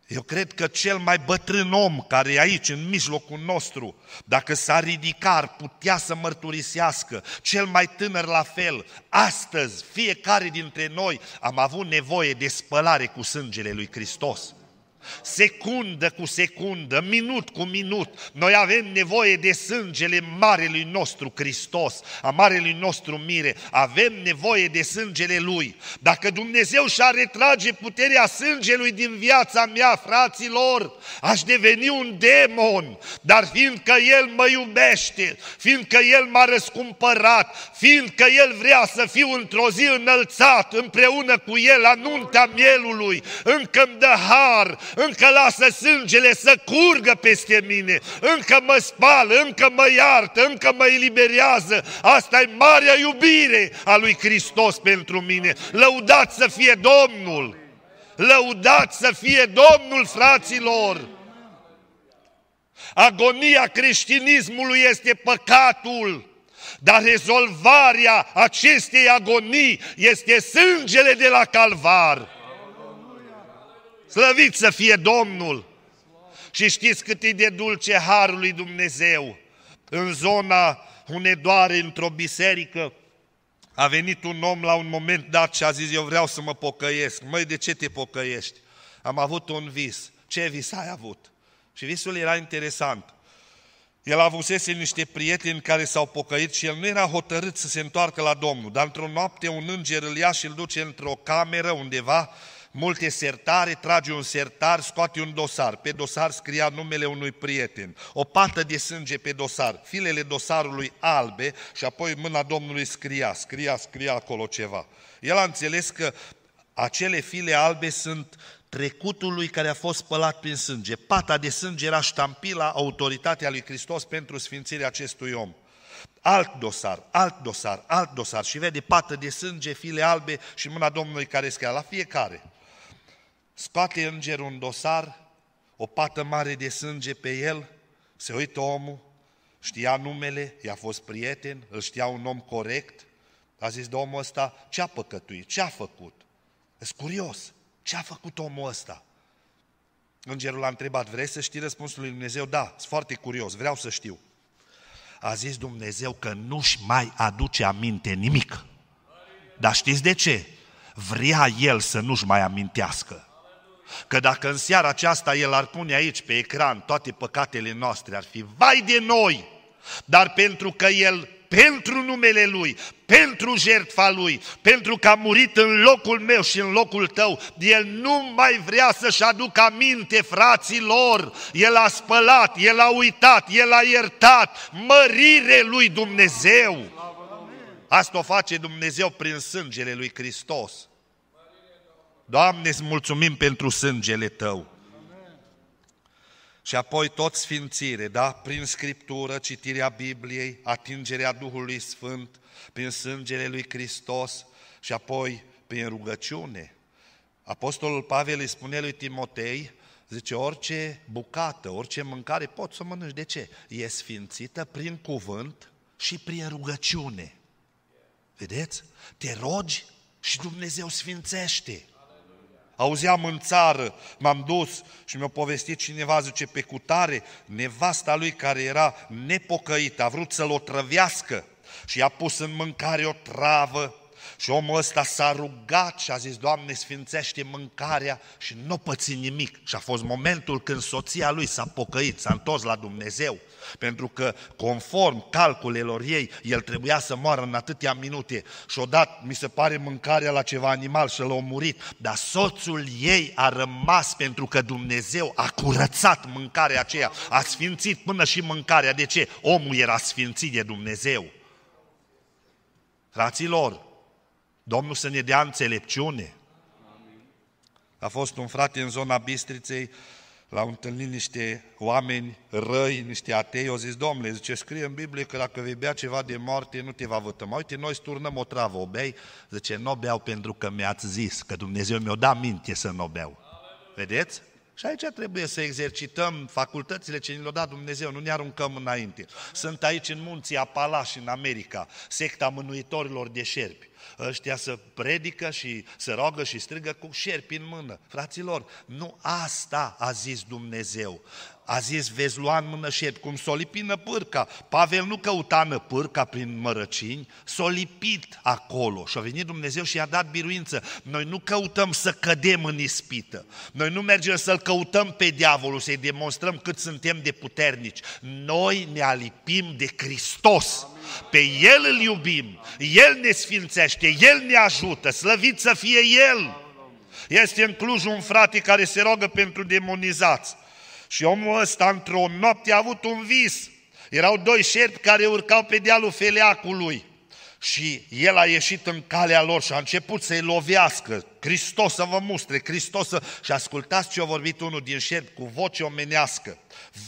Eu cred că cel mai bătrân om care e aici, în mijlocul nostru, dacă s-ar ridica, ar putea să mărturisească, cel mai tânăr la fel, astăzi, fiecare dintre noi am avut nevoie de spălare cu sângele lui Hristos secundă cu secundă, minut cu minut, noi avem nevoie de sângele Marelui nostru Hristos, a Marelui nostru Mire, avem nevoie de sângele Lui. Dacă Dumnezeu și-ar retrage puterea sângelui din viața mea, fraților, aș deveni un demon, dar fiindcă El mă iubește, fiindcă El m-a răscumpărat, fiindcă El vrea să fiu într-o zi înălțat împreună cu El la nuntea mielului, încă îmi dă har, încă lasă sângele să curgă peste mine, încă mă spală, încă mă iartă, încă mă eliberează. Asta e marea iubire a lui Hristos pentru mine. Lăudat să fie Domnul! Lăudat să fie Domnul, fraților! Agonia creștinismului este păcatul, dar rezolvarea acestei agonii este sângele de la calvar. Slăvit să fie Domnul! Și știți cât e de dulce harul lui Dumnezeu în zona Hunedoare, într-o biserică, A venit un om la un moment dat și a zis, eu vreau să mă pocăiesc. Măi, de ce te pocăiești? Am avut un vis. Ce vis ai avut? Și visul era interesant. El avusese niște prieteni care s-au pocăit și el nu era hotărât să se întoarcă la Domnul, dar într-o noapte un înger îl ia și îl duce într-o cameră undeva, multe sertare, trage un sertar, scoate un dosar. Pe dosar scria numele unui prieten, o pată de sânge pe dosar, filele dosarului albe și apoi mâna Domnului scria, scria, scria acolo ceva. El a înțeles că acele file albe sunt trecutul lui care a fost spălat prin sânge. Pata de sânge era ștampila autoritatea lui Hristos pentru sfințirea acestui om. Alt dosar, alt dosar, alt dosar și vede pată de sânge, file albe și mâna Domnului care scria la fiecare. Scoate îngerul un dosar, o pată mare de sânge pe el, se uită omul, știa numele, i-a fost prieten, îl știa un om corect, a zis de omul ăsta, ce a păcătuit, ce a făcut? Ești curios. Ce a făcut omul ăsta? Îngerul a întrebat, vrei să știi răspunsul lui Dumnezeu? Da, sunt foarte curios, vreau să știu. A zis Dumnezeu că nu-și mai aduce aminte nimic. Dar știți de ce? Vrea El să nu-și mai amintească. Că dacă în seara aceasta El ar pune aici pe ecran toate păcatele noastre, ar fi vai de noi! Dar pentru că El pentru numele Lui, pentru jertfa Lui, pentru că a murit în locul meu și în locul tău. El nu mai vrea să-și aducă aminte fraților, El a spălat, El a uitat, El a iertat, mărire Lui Dumnezeu. Asta o face Dumnezeu prin sângele Lui Hristos. Doamne, îți mulțumim pentru sângele Tău și apoi tot sfințire, da? Prin Scriptură, citirea Bibliei, atingerea Duhului Sfânt, prin sângele lui Hristos și apoi prin rugăciune. Apostolul Pavel îi spune lui Timotei, zice, orice bucată, orice mâncare poți să o mănânci. De ce? E sfințită prin cuvânt și prin rugăciune. Vedeți? Te rogi și Dumnezeu sfințește. Auzeam în țară, m-am dus și mi-a povestit cineva, zice, pe cutare, nevasta lui care era nepocăită, a vrut să-l otrăvească și a pus în mâncare o travă și omul ăsta s-a rugat și a zis, Doamne, sfințește mâncarea și nu păți nimic. Și a fost momentul când soția lui s-a pocăit, s-a întors la Dumnezeu. Pentru că, conform calculelor ei, el trebuia să moară în atâtea minute și odată, mi se pare, mâncarea la ceva animal și l-a murit. Dar soțul ei a rămas pentru că Dumnezeu a curățat mâncarea aceea, a sfințit până și mâncarea. De ce? Omul era sfințit de Dumnezeu. Fraților, Domnul să ne dea înțelepciune. A fost un frate în zona Bistriței, l-au întâlnit niște oameni răi, niște atei, au zis, domnule, zice, scrie în Biblie că dacă vei bea ceva de moarte, nu te va vătăma. Uite, noi sturnăm o travă, o bei? Zice, nu beau pentru că mi-ați zis, că Dumnezeu mi-o da minte să nu beau. Vedeți? Și aici trebuie să exercităm facultățile ce ni le-a dat Dumnezeu, nu ne aruncăm înainte. Sunt aici în munții Apalași, în America, secta mânuitorilor de șerpi ăștia să predică și să roagă și strigă cu șerpi în mână. Fraților, nu asta a zis Dumnezeu a zis, vezi lua în mână șerpi, cum s-o lipină pârca. Pavel nu căuta pârca prin mărăcini, s-o lipit acolo și a venit Dumnezeu și i-a dat biruință. Noi nu căutăm să cădem în ispită. Noi nu mergem să-l căutăm pe diavolul, să-i demonstrăm cât suntem de puternici. Noi ne alipim de Hristos. Pe El îl iubim, El ne sfințește, El ne ajută, slăvit să fie El. Este în Cluj un frate care se roagă pentru demonizați. Și omul ăsta, într-o noapte, a avut un vis. Erau doi șerpi care urcau pe dealul feleacului. Și el a ieșit în calea lor și a început să-i lovească. Hristos să vă mustre, Hristos să... Și ascultați ce a vorbit unul din șerpi cu voce omenească.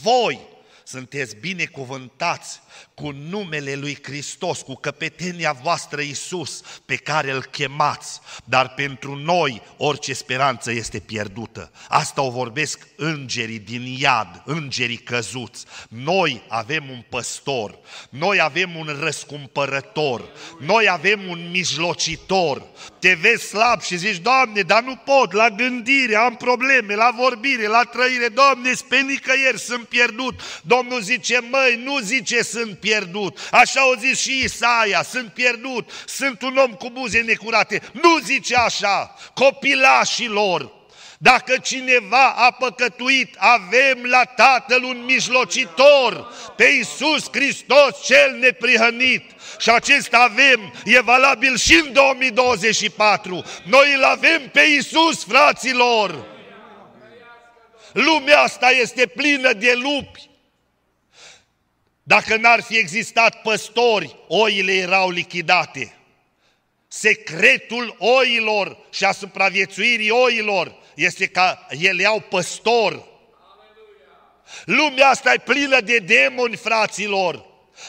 Voi sunteți binecuvântați cu numele lui Hristos, cu căpetenia voastră Iisus pe care îl chemați, dar pentru noi orice speranță este pierdută. Asta o vorbesc îngerii din iad, îngerii căzuți. Noi avem un păstor, noi avem un răscumpărător, noi avem un mijlocitor. Te vezi slab și zici, Doamne, dar nu pot, la gândire, am probleme, la vorbire, la trăire, Doamne, pe nicăieri sunt pierdut. Domnul zice, măi, nu zice sunt sunt pierdut. Așa au zis și Isaia, sunt pierdut, sunt un om cu buze necurate. Nu zice așa, copilașilor, dacă cineva a păcătuit, avem la Tatăl un mijlocitor, pe Iisus Hristos cel neprihănit. Și acesta avem, e valabil și în 2024. Noi îl avem pe Iisus, fraților. Lumea asta este plină de lupi. Dacă n-ar fi existat păstori, oile erau lichidate. Secretul oilor și a supraviețuirii oilor este că ele au păstor. Lumea asta e plină de demoni, fraților.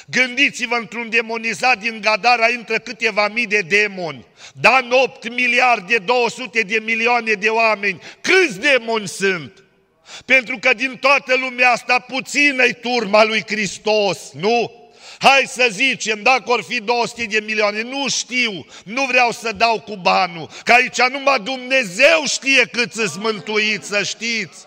Gândiți-vă într-un demonizat din Gadara intră câteva mii de demoni. Dar în 8 miliarde, 200 de milioane de oameni, câți demoni sunt? Pentru că din toată lumea asta puțină-i turma lui Hristos, nu? Hai să zicem, dacă or fi 200 de milioane, nu știu, nu vreau să dau cu banul, că aici numai Dumnezeu știe cât îți mântuiți, să știți.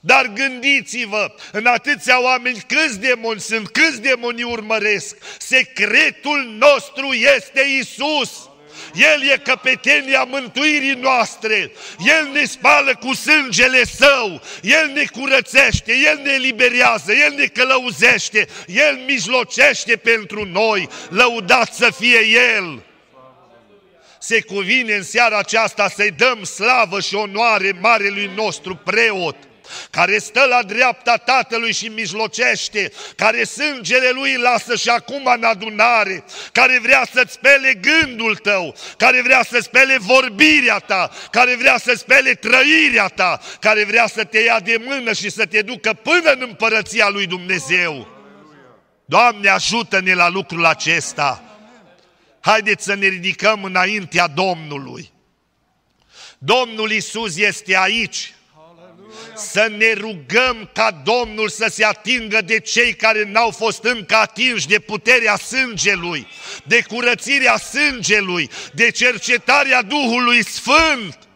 Dar gândiți-vă, în atâția oameni câți demoni sunt, câți demoni urmăresc. Secretul nostru este Isus. El e căpetenia mântuirii noastre, El ne spală cu sângele Său, El ne curățește, El ne eliberează, El ne călăuzește, El mijlocește pentru noi, lăudat să fie El! Se cuvine în seara aceasta să-i dăm slavă și onoare marelui nostru preot, care stă la dreapta Tatălui și mijlocește, care sângele Lui lasă și acum în adunare, care vrea să-ți spele gândul tău, care vrea să spele vorbirea ta, care vrea să spele trăirea ta, care vrea să te ia de mână și să te ducă până în împărăția Lui Dumnezeu. Doamne, ajută-ne la lucrul acesta! Haideți să ne ridicăm înaintea Domnului. Domnul Isus este aici să ne rugăm ca Domnul să se atingă de cei care n-au fost încă atinși de puterea sângelui, de curățirea sângelui, de cercetarea Duhului Sfânt.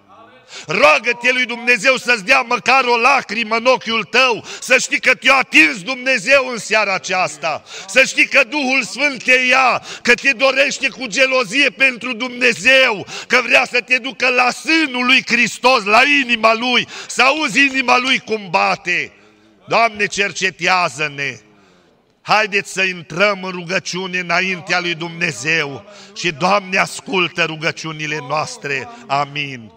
Roagă-te lui Dumnezeu să-ți dea măcar o lacrimă în ochiul tău, să știi că te-a atins Dumnezeu în seara aceasta, să știi că Duhul Sfânt te ia, că te dorește cu gelozie pentru Dumnezeu, că vrea să te ducă la sânul lui Hristos, la inima lui, să auzi inima lui cum bate. Doamne, cercetează-ne! Haideți să intrăm în rugăciune înaintea lui Dumnezeu și Doamne ascultă rugăciunile noastre. Amin.